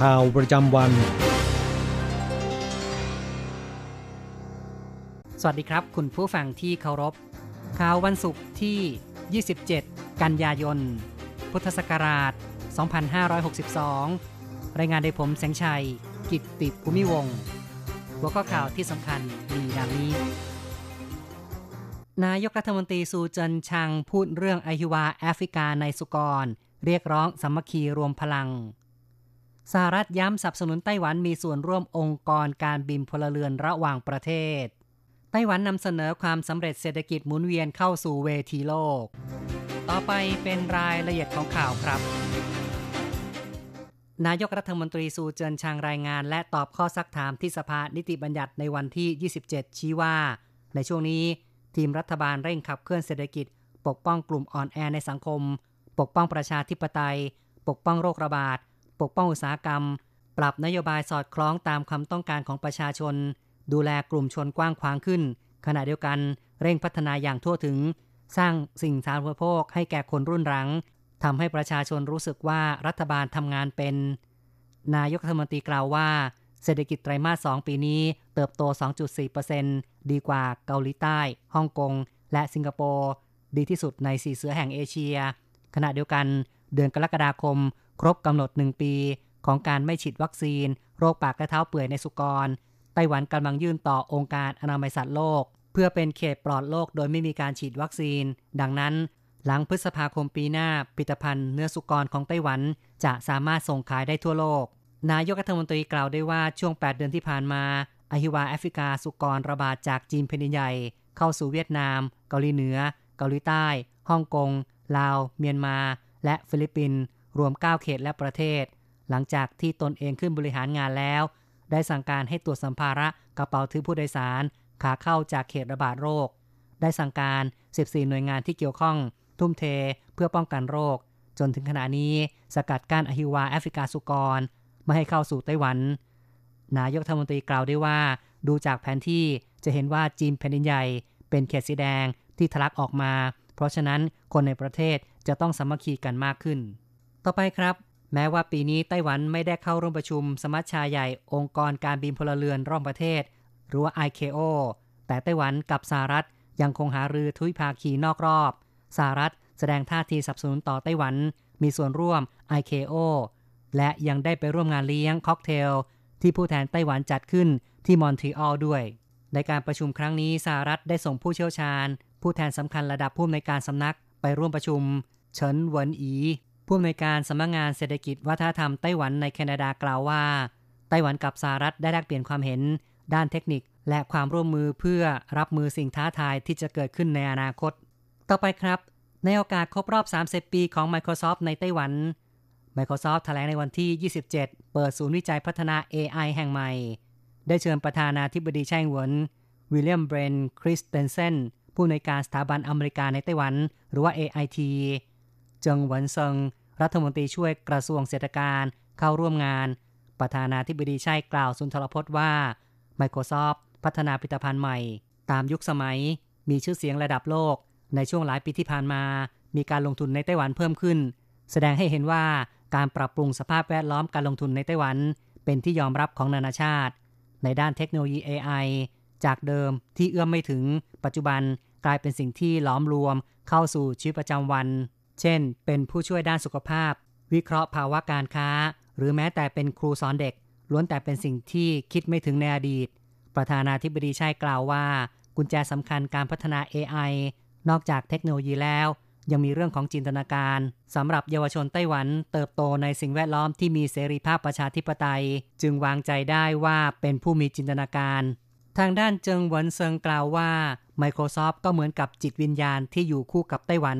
ข่าวประจำวัน สวัสดีครับ คุณผู้ฟังที่เคารพ ข่าววันศุกร์ที่ 27 กันยายน พุทธศักราช 2562 รายงานโดยผมแสงชัย กิตติภูมิวงศ์หัวข้อข่าวที่สำคัญมีดังนี้ นายกรัฐมนตรีซูเจินชางพูดเรื่องอหิวาแอฟริกาในสุกร เรียกร้องสมัคคีรวมพลัง สหรัฐย้ำสนับสนุนไต้หวันมีส่วนร่วมองค์กรการบินพลเรือนระหว่างประเทศ ไต้หวันนำเสนอความสำเร็จเศรษฐกิจหมุนเวียนเข้าสู่เวทีโลก ต่อไปเป็นรายละเอียดของข่าวครับ นายกรัฐมนตรีซูเจินชางรายงาน และตอบข้อซักถามที่สภานิติบัญญัติในวันที่ 27 ชี้ว่า ในช่วงนี้ทีมรัฐบาลเร่งขับเคลื่อนเศรษฐกิจ ปกป้องกลุ่มอ่อนแอในสังคม ปกป้องประชาธิปไตย ปกป้องโรคระบาด ปกป้องอุตสาหกรรม ปรับนโยบายสอดคล้องตามความต้องการของประชาชน ดูแลกลุ่มชนกว้างขวางขึ้น ขณะเดียวกันเร่งพัฒนาอย่างทั่วถึง สร้างสิ่งสาธารณูปโภคให้แก่คนรุ่นหลังทำให้ประชาชนรู้สึกว่ารัฐบาลทำงานเป็น นายกรัฐมนตรีกล่าวว่า เศรษฐกิจไตรมาส 2 ปีนี้เติบโต 2.4%ดีกว่าเกาหลีใต้ ฮ่องกง และสิงคโปร์ ดีที่สุดในสีเสือแห่งเอเชีย ขณะเดียวกัน เดือนกรกฎาคม ครบกำหนด 1 ปี ของการไม่ฉีดวัคซีน โรคปากและเท้าเปื่อยในสุกร ไต้หวันกำลังยื่นต่อองค์การอนามัยสัตว์โลก เพื่อเป็นเขตปลอดโรคโดยไม่มีการฉีดวัคซีน ดังนั้น หลังพฤษภาคมปีหน้าผลิตภัณฑ์เนื้อสุกรของไต้หวัน จะสามารถส่งขายได้ทั่วโลก นายกรัฐมนตรีกล่าวได้ว่าช่วง 8 เดือนที่ผ่านมาอหิวาแอฟริกาสุกรระบาดจากจีนแผ่นดินใหญ่เข้าสู่เวียดนาม เกาหลีเหนือ เกาหลีใต้ ฮ่องกง ลาว เมียนมา และฟิลิปปินส์ รวม 9 เขตและประเทศ หลังจากที่ตนเองขึ้นบริหารงานแล้ว ได้สั่งการให้ตรวจสัมภาระกระเป๋าถือผู้โดยสาร ขาเข้าจากเขตระบาดโรค ได้สั่งการ 14 หน่วยงานที่เกี่ยวข้อง ทุ่มเทเพื่อป้องกันโรค จนถึงขณะนี้สกัดกั้นอหิวาแอฟริกาสุกรไม่ให้เข้าสู่ไต้หวัน นายกรัฐมนตรีกล่าวได้ว่า ดูจากแผนที่จะเห็นว่าจีนแผ่นดินใหญ่ เป็นเขตสีแดงที่ทะลักออกมา เพราะฉะนั้นคนในประเทศจะต้องสามัคคีกันมากขึ้น ต่อไปครับ แม้ว่าปีนี้ไต้หวันไม่ได้เข้าร่วมประชุมสมัชชาใหญ่องค์กรการบินพลเรือนร่วมประเทศ หรือว่า ICAO แต่ไต้หวันกับสหรัฐยังคงหารือทุยภาคีนอกรอบสหรัฐแสดงท่าทีสนับสนุนต่อไต้หวัน มีส่วนร่วม ICAO และยังได้ไปร่วมงานเลี้ยงค็อกเทล ที่ผู้แทนไต้หวันจัดขึ้นที่มอนทรีออลด้วย ในการประชุมครั้งนี้สหรัฐได้ส่งผู้เชี่ยวชาญ ผู้แทนสำคัญระดับผู้อำนวยการสำนักไปร่วมประชุม เฉินเหวินอี ผู้อำนวยการสำนักงานเศรษฐกิจวัฒนธรรมไต้หวันในแคนาดากล่าวว่า ไต้หวันกับสหรัฐได้แลกเปลี่ยนความเห็น ด้านเทคนิค และความร่วมมือเพื่อรับมือสิ่งท้าทายที่จะเกิดขึ้นในอนาคต ต่อไปครับ ในโอกาสครบรอบ 30 ปีของ Microsoft ในไต้หวัน Microsoft แถลงในวันที่ 27 เปิดศูนย์วิจัยพัฒนา AI แห่งใหม่ ได้เชิญประธานาธิบดีไช่หวนวิลเลียมเบรนคริสเตนเซนผู้ในการสถาบันอเมริกาในไต้หวัน หรือว่า AIT เจิงหวนเซิง รัฐมนตรีช่วยกระทรวงเศรษฐการเข้าร่วมงาน ประธานาธิบดีไช่กล่าวสุนทรพจน์ว่า Microsoft พัฒนาผลิตภัณฑ์ใหม่ ตามยุคสมัย มีชื่อเสียงระดับโลก ในช่วงหลายปีที่ผ่านมา มีการลงทุนในไต้หวันเพิ่มขึ้น แสดงให้เห็นว่าการปรับปรุงสภาพแวดล้อมการลงทุนในไต้หวัน เป็นที่ยอมรับของนานาชาติ ในด้านเทคโนโลยี AI จากเดิมที่เอื้อมไม่ถึง ปัจจุบันกลายเป็นสิ่งที่ล้อมรวมเข้าสู่ชีวิตประจำวัน เช่น เป็นผู้ช่วยด้านสุขภาพ วิเคราะห์ภาวะการค้า หรือแม้แต่เป็นครูสอนเด็ก ล้วนแต่เป็นสิ่งที่คิดไม่ถึงในอดีต ประธานาธิบดีชัยกล่าวว่า กุญแจสำคัญการพัฒนา AI นอกจากเทคโนโลยีแล้ว ยังมีเรื่องของจินตนาการสำหรับเยาวชนไต้หวันเติบโตในสิ่งแวดล้อมที่มีเสรีภาพประชาธิปไตย จึงวางใจได้ว่าเป็นผู้มีจินตนาการ ทางด้านเจิงหวนเซิงกล่าวว่า Microsoft ก็เหมือนกับจิตวิญญาณที่อยู่คู่กับไต้หวัน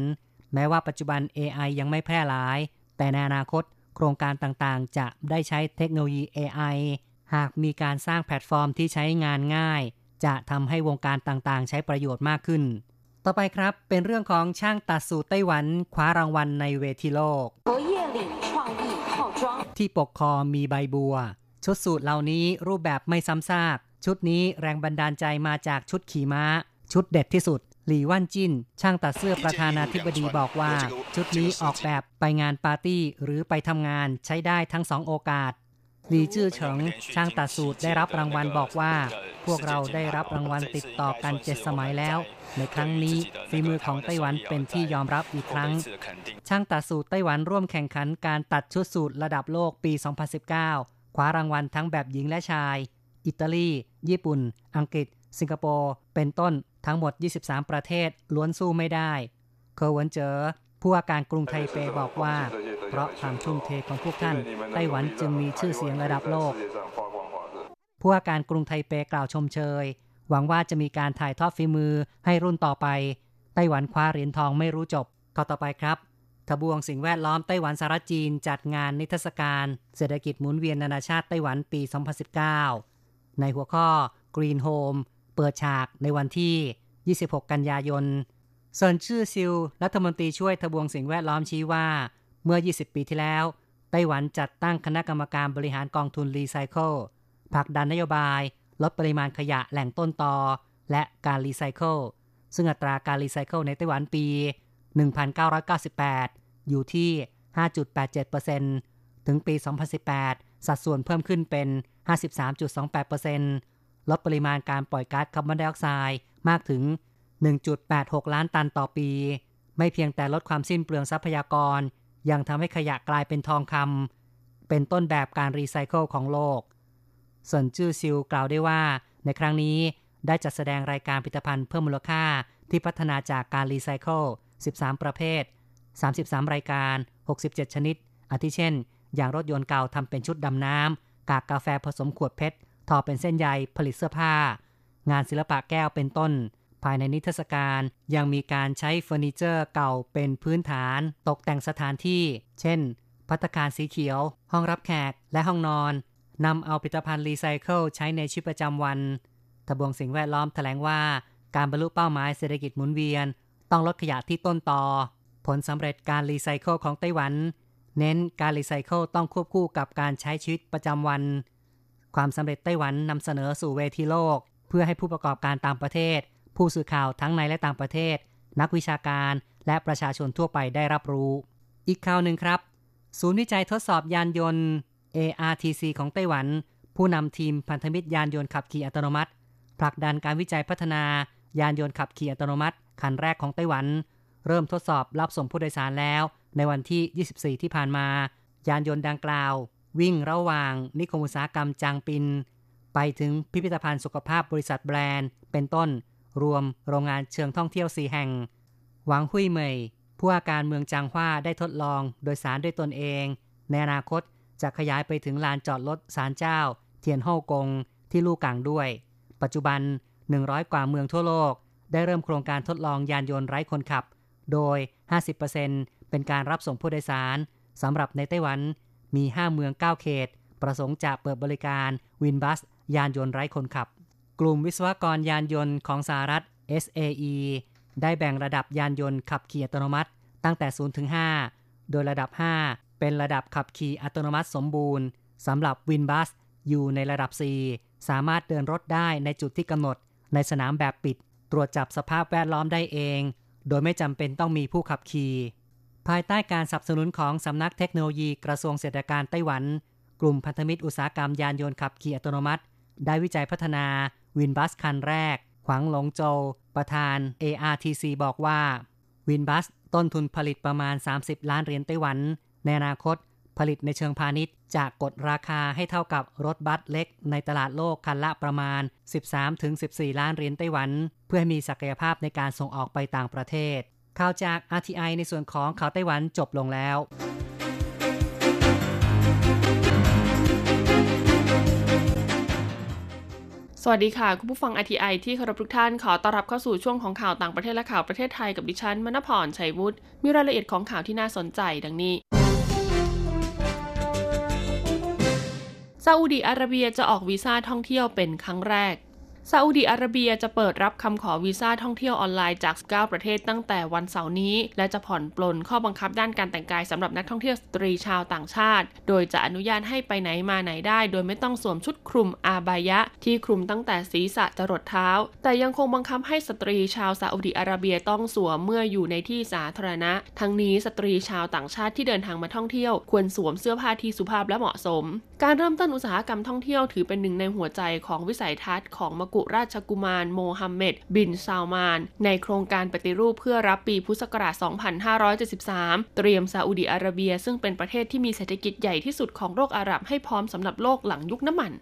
แม้ว่าปัจจุบัน AI ยังไม่แพร่หลาย แต่ในอนาคต โครงการต่างๆ จะได้ใช้เทคโนโลยี AI หากมีการสร้างแพลตฟอร์มที่ใช้งานง่าย จะทำให้วงการต่างๆ ใช้ประโยชน์มากขึ้น ต่อไปครับเป็นเรื่องของช่างตัดสูตรไต้หวันคว้ารางวัลในเวทีโลก ที่ปกคอมีใบบัว ชุดสูตรเหล่านี้รูปแบบไม่ซ้ำซาก ชุดนี้แรงบันดาลใจมาจากชุดขี่ม้า ชุดเด็ดที่สุด หลี่ว่านจิ้น ช่างตัดเสื้อประธานาธิบดีบอกว่า ชุดนี้ออกแบบไปงานปาร์ตี้หรือไปทำงานใช้ได้ทั้งสองโอกาสหลีจื้อเฉิงช่างตัดสูตรได้รับรางวัลบอกว่า พวกเราได้รับรางวัลติดต่อกันเจ็ดสมัยแล้ว ในครั้งนี้ฝีมือของไต้หวันเป็นที่ยอมรับอีกครั้ง ช่างตัดสูตรไต้หวันร่วมแข่งขันการตัดชุดสูตรระดับโลกปี 2019 คว้ารางวัลทั้งแบบหญิงและชาย อิตาลี ญี่ปุ่น อังกฤษ สิงคโปร์เป็นต้น ทั้งหมด 23 ประเทศล้วนสู้ไม่ได้ เคอร์วนเจอผู้ว่าการกรุงไทเปบอกว่า เพราะความทุ่มเทของพวกท่าน ไต้หวันจึงมีชื่อเสียงระดับโลก ผู้ว่าการกรุงไทเปกล่าวชมเชย หวังว่าจะมีการถ่ายทอดฝีมือให้รุ่นต่อไป ไต้หวันคว้าเหรียญทองไม่รู้จบข้อต่อไปครับทบวงสิ่งแวดล้อมไต้หวันสารจีนจัดงานนิทรรศการ เศรษฐกิจหมุนเวียนนานาชาติไต้หวันปี 2019 ในหัวข้อ Green Home เปิดฉากในวันที่ 26 กันยายนเซินชื่อซิลรัฐมนตรีช่วยทบวงสิ่งแวดล้อมชี้ว่า เมื่อ 20 ปีที่แล้ว ไต้หวันจัดตั้งคณะกรรมการบริหารกองทุนรีไซเคิลผลักดันนโยบาย ลดปริมาณขยะแหล่งต้นตอ และการรีไซเคิลซึ่งอัตราการรีไซเคิลในไต้หวันปี 1998 อยู่ที่ 5.87%ถึงปี 2018 สัดส่วนเพิ่มขึ้นเป็น 53.28% ลดปริมาณการปล่อยก๊าซคาร์บอนไดออกไซด์มากถึง 1.86 ล้านตันต่อปี ไม่เพียงแต่ลดความสิ้นเปลืองทรัพยากร ยังทำให้ขยะกลายเป็นทองคำเป็นต้นแบบการรีไซเคิลของโลกส่วนจื้อซิลกล่าวได้ว่า ในครั้งนี้ได้จัดแสดงรายการผลิตภัณฑ์เพิ่มมูลค่าที่พัฒนาจากการรีไซเคิล 13 ประเภท 33 รายการ 67 ชนิด อาทิเช่น อย่างรถยนต์เก่าทำเป็นชุดดำน้ำ กากกาแฟผสมขวด PET ทอเป็นเส้นใยผลิตเสื้อผ้า งานศิลปะแก้วเป็นต้น ภายในนิทรรศการยังมีการใช้เฟอร์นิเจอร์เก่าเป็นพื้นฐาน ตกแต่งสถานที่ เช่น ภัตตาคารสีเขียว ห้องรับแขก และห้องนอนนำเอาผลิตภัณฑ์รีไซเคิลใช้ในชีวิตประจำวันทบวงสิ่งแวดล้อมแถลงว่า การบรรลุเป้าหมายเศรษฐกิจหมุนเวียน ต้องลดขยะที่ต้นตอผลสำเร็จการรีไซเคิลของไต้หวัน เน้นการรีไซเคิลต้องควบคู่กับการใช้ชีวิตประจำวัน ความสำเร็จไต้หวันนำเสนอสู่เวทีโลก เพื่อให้ผู้ประกอบการต่างประเทศ ผู้สื่อข่าวทั้งในและต่างประเทศ นักวิชาการและประชาชนทั่วไปได้รับรู้ อีกข่าวหนึ่งครับ ศูนย์วิจัยทดสอบยานยนต์ ARTC ของไต้หวัน ผู้นำทีมพันธมิตรยานยนต์ขับขี่อัตโนมัติ ผลักดันการวิจัยพัฒนายานยนต์ขับขี่อัตโนมัติคันแรกของไต้หวัน เริ่มทดสอบรับส่งผู้โดยสารแล้ว ในวันที่ 24 ที่ผ่านมา ยานยนต์ดังกล่าว วิ่งระหว่างนิคมอุตสาหกรรมจางปิน ไปถึงพิพิธภัณฑ์สุขภาพบริษัทแบรนด์ เป็นต้น รวมโรงงานเชิงท่องเที่ยวสีแห่ง หวังหุยเหมยผู้ว่าการเมืองจางฮวาได้ทดลองโดยสารด้วยตนเอง ในอนาคตจะขยายไปถึงลานจอดรถสารเจ้า เทียนฮ่ากงที่ลู่กังด้วย ปัจจุบัน 100 กว่าเมืองทั่วโลก ได้เริ่มโครงการทดลองยานยนต์ไร้คนขับ โดย 50%เป็นการรับส่งผู้โดยสารสำหรับในไต้หวัน มี 5 เมือง 9 เขต ประสงค์จะเปิดบริการวินบัส ยานยนต์ไร้คนขับ กลุ่มวิศวกรยานยนต์ของสหรัฐ SAE ได้แบ่งระดับยานยนต์ขับขี่อัตโนมัติ ตั้งแต่ 0 ถึง 5 โดยระดับ 5 เป็นระดับขับขี่อัตโนมัติสมบูรณ์สำหรับวินบัสอยู่ในระดับ 4 สามารถเดินรถได้ในจุดที่กำหนด ในสนามแบบปิด ตรวจจับสภาพแวดล้อมได้เอง โดยไม่จำเป็นต้องมีผู้ขับขี่ ภายใต้การสนับสนุนของสำนักเทคโนโลยีกระทรวงเศรษฐการไต้หวัน กลุ่มพันธมิตรอุตสาหกรรมยานยนต์ขับขี่อัตโนมัติ ได้วิจัยพัฒนาวินบัสคันแรก ขวังหลงโจวประธาน ARTC บอกว่าวินบัสต้นทุนผลิตประมาณ 30 ล้านเหรียญไต้หวัน ในอนาคต ผลิตในเชิงพาณิชย์จะกดราคาให้เท่ากับรถบัสเล็ก ในตลาดโลกคันละประมาณ 13-14 ล้านเหรียญไต้หวัน เพื่อมีศักยภาพในการส่งออกไปต่างประเทศ ข่าวจาก RTI ในส่วนของข่าวไต้หวันจบลงแล้วสวัสดีค่ะ คุณผู้ฟัง RTI ที่เคารพทุกท่านขอต้อนรับเข้าสู่ช่วงของข่าวต่างประเทศและข่าวประเทศไทยกับดิฉันมณพรชัยวุฒิมีรายละเอียดของข่าวที่น่าสนใจดังนี้ซาอุดีอาระเบียจะออกวีซ่าท่องเที่ยวเป็นครั้งแรก ซาอุดีอาระเบียจะเปิดรับคำขอวีซ่าท่องเที่ยวออนไลน์จาก9ประเทศตั้งแต่วันเสาร์นี้ และจะผ่อนปลนข้อบังคับด้านการแต่งกายสำหรับนักท่องเที่ยวสตรีชาวต่างชาติ โดยจะอนุญาตให้ไปไหนมาไหนได้ โดยไม่ต้องสวมชุดคลุมอาบายะ ที่คลุมตั้งแต่ศีรษะจรดเท้า แต่ยังคงบังคับให้สตรีชาวซาอุดีอาระเบียต้องสวมเมื่ออยู่ในที่สาธารณะ ทั้งนี้สตรีชาวต่างชาติที่เดินทางมาท่องเที่ยว ควรสวมเสื้อผ้าที่สุภาพและเหมาะสม การเริ่มต้นอุตสาหกรรมท่องเที่ยวถือเป็นหนึ่งในหัวใจของวิสัยทัศน์ของมกุราชกุมารโมฮัมเหม็ดบินซัลมาน ในโครงการปฏิรูปเพื่อรับปีพุทธศักราช 2573 เตรียมซาอุดีอาระเบีย ซึ่งเป็นประเทศที่มีเศรษฐกิจใหญ่ที่สุดของโลกอาหรับให้พร้อมสำหรับโลกหลังยุคน้ำมัน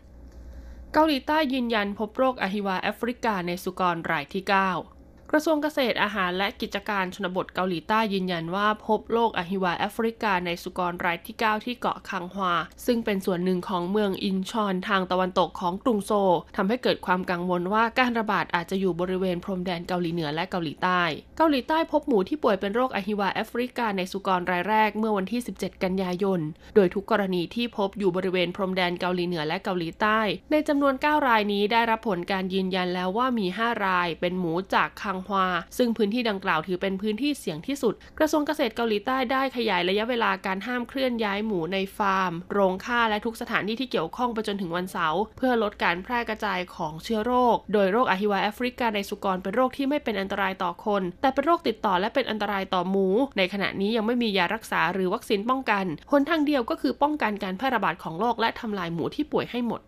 เกาหลีใต้ยืนยันพบโรคอหิวาแอฟริกาในสุกรรายที่ 9 กระทรวงเกษตรอาหารและกิจการชนบทเกาหลีใต้ยืนยันว่าพบโรคอหิวาแอฟริกาในสุกรรายที่ 9 ที่เกาะคังฮวา ซึ่งเป็นส่วนหนึ่งของเมืองอินชอนทางตะวันตกของกรุงโซทำให้เกิดความกังวลว่าการระบาดอาจจะอยู่บริเวณพรมแดนเกาหลีเหนือและเกาหลีใต้ เกาหลีใต้พบหมูที่ป่วยเป็นโรคอหิวาแอฟริกาในสุกรรายแรกเมื่อวันที่ 17 กันยายน โดยทุกกรณีที่พบอยู่บริเวณพรมแดนเกาหลีเหนือและเกาหลีใต้ ในจำนวน 9 รายนี้ได้รับผลการยืนยันแล้วว่ามี 5 รายเป็นหมูจากคังฮวา ซึ่งพื้นที่ดังกล่าวถือเป็นพื้นที่เสี่ยงที่สุด กระทรวงเกษตรเกาหลีใต้ได้ขยายระยะเวลาการห้ามเคลื่อนย้ายหมูในฟาร์ม โรงฆ่าและทุกสถานที่ที่เกี่ยวข้องไปจนถึงวันเสาร์เพื่อลดการแพร่กระจายของเชื้อโรค โดยโรคอหิวาแอฟริกาในสุกรเป็นโรคที่ไม่เป็นอันตรายต่อคน แต่เป็นโรคติดต่อและเป็นอันตรายต่อหมู ในขณะนี้ยังไม่มียารักษาหรือวัคซีนป้องกันหนทางเดียวก็คือป้องกันการแพร่ระบาดของโรคและทำลายหมูที่ป่วยให้หมด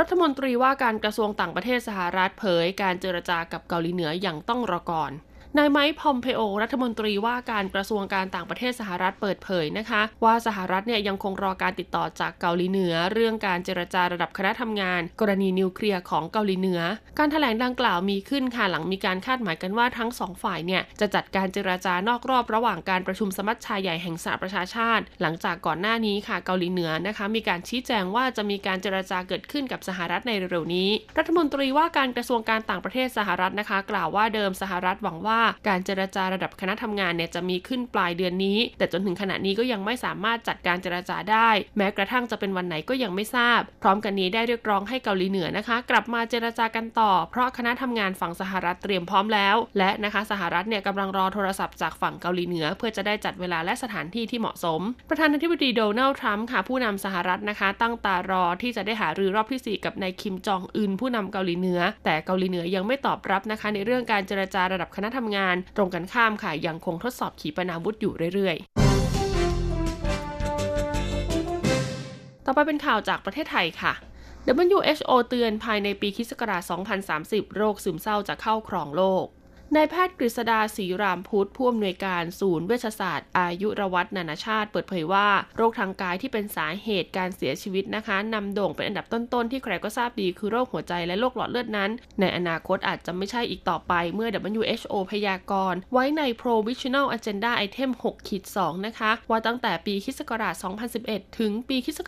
รัฐมนตรีว่าการกระทรวงต่างประเทศสหรัฐเผยการเจรจากับเกาหลีเหนืออย่างต้องรอก่อน นายไมค์พอมเพโอ รัฐมนตรีว่าการกระทรวงการต่างประเทศสหรัฐเปิดเผยนะคะ ว่าสหรัฐเนี่ยยังคงรอการติดต่อจากเกาหลีเหนือ เรื่องการเจรจาระดับคณะทำงาน กรณีนิวเคลียร์ของเกาหลีเหนือ การถแถลงดังกล่าวมีขึ้นค่ะหลังมีการคาดหมายกันว่าทั้งสองฝ่ายเนี่ยจะจัดการเจรจานอกรอบระหว่างการประชุมสมัชชาใหญ่แห่งสหประชาชาติ หลังจากก่อนหน้านี้ค่ะเกาหลีเหนือนะคะมีการชี้แจงว่าจะมีการเจรจาเกิดขึ้นกับสหรัฐในเร็วๆนี้ รัฐมนตรีว่าการกระทรวงการต่างประเทศสหรัฐนะคะ กล่าวว่าเดิมสหรัฐหวังว่าการเจรจาระดับคณะทำงานเนี่ยจะมีขึ้นปลายเดือนนี้ แต่จนถึงขณะนี้ก็ยังไม่สามารถจัดการเจราจาได้ แม้กระทั่งจะเป็นวันไหนก็ยังไม่ทราบ พร้อมกันนี้ได้เรียกร้องให้เกาหลีเหนือนะคะ กลับมาเจราจากันต่อ เพราะคณะทำงานฝั่งสหรัฐเตรียมพร้อมแล้ว และนะคะสหรัฐเนี่ยกำลังรอโทรศัพท์จากฝั่งเกาหลีเหนือ เพื่อจะได้จัดเวลาและสถานที่ที่เหมาะสม ประธานาธิบดีโดนัลด์ทรัมป์ค่ะผู้นำสหรัฐนะคะ ตั้งตารอที่จะได้หารือรอบที่ 4 กับนายคิมจองอึนผู้นำเกาหลีเหนือ แต่เกาหลีเหนือยังไม่ตอบรับนะคะ ในเรื่องการเจรจาระดับคณะทำงาน ตรงกันข้ามค่ะยังคงทดสอบขีปนาวุธอยู่เรื่อยๆต่อไปเป็นข่าวจากประเทศไทยค่ะ WHO เตือนภายในปีคศ2030 โรคซึมเศร้าจะเข้าครองโลก นายแพทย์กฤษดาศรีรามพุทธผู้อำนวยการศูนย์เวชศาสตร์ อายุรวัตนานาชาติ เปิดเผยว่า โรคทางกายที่เป็นสาเหตุการเสียชีวิตนะคะนำโด่งเป็นอันดับต้นๆ ที่ใครก็ทราบดีคือโรคหัวใจและโรคหลอดเลือดนั้น ในอนาคตอาจจะไม่ใช่อีกต่อไปเมื่อ WHO พยากรณ์ไว้ใน Provisional Agenda Item 6ขีด2นะคะ ว่าตั้งแต่ปีคศ2011 ถึงปีคศ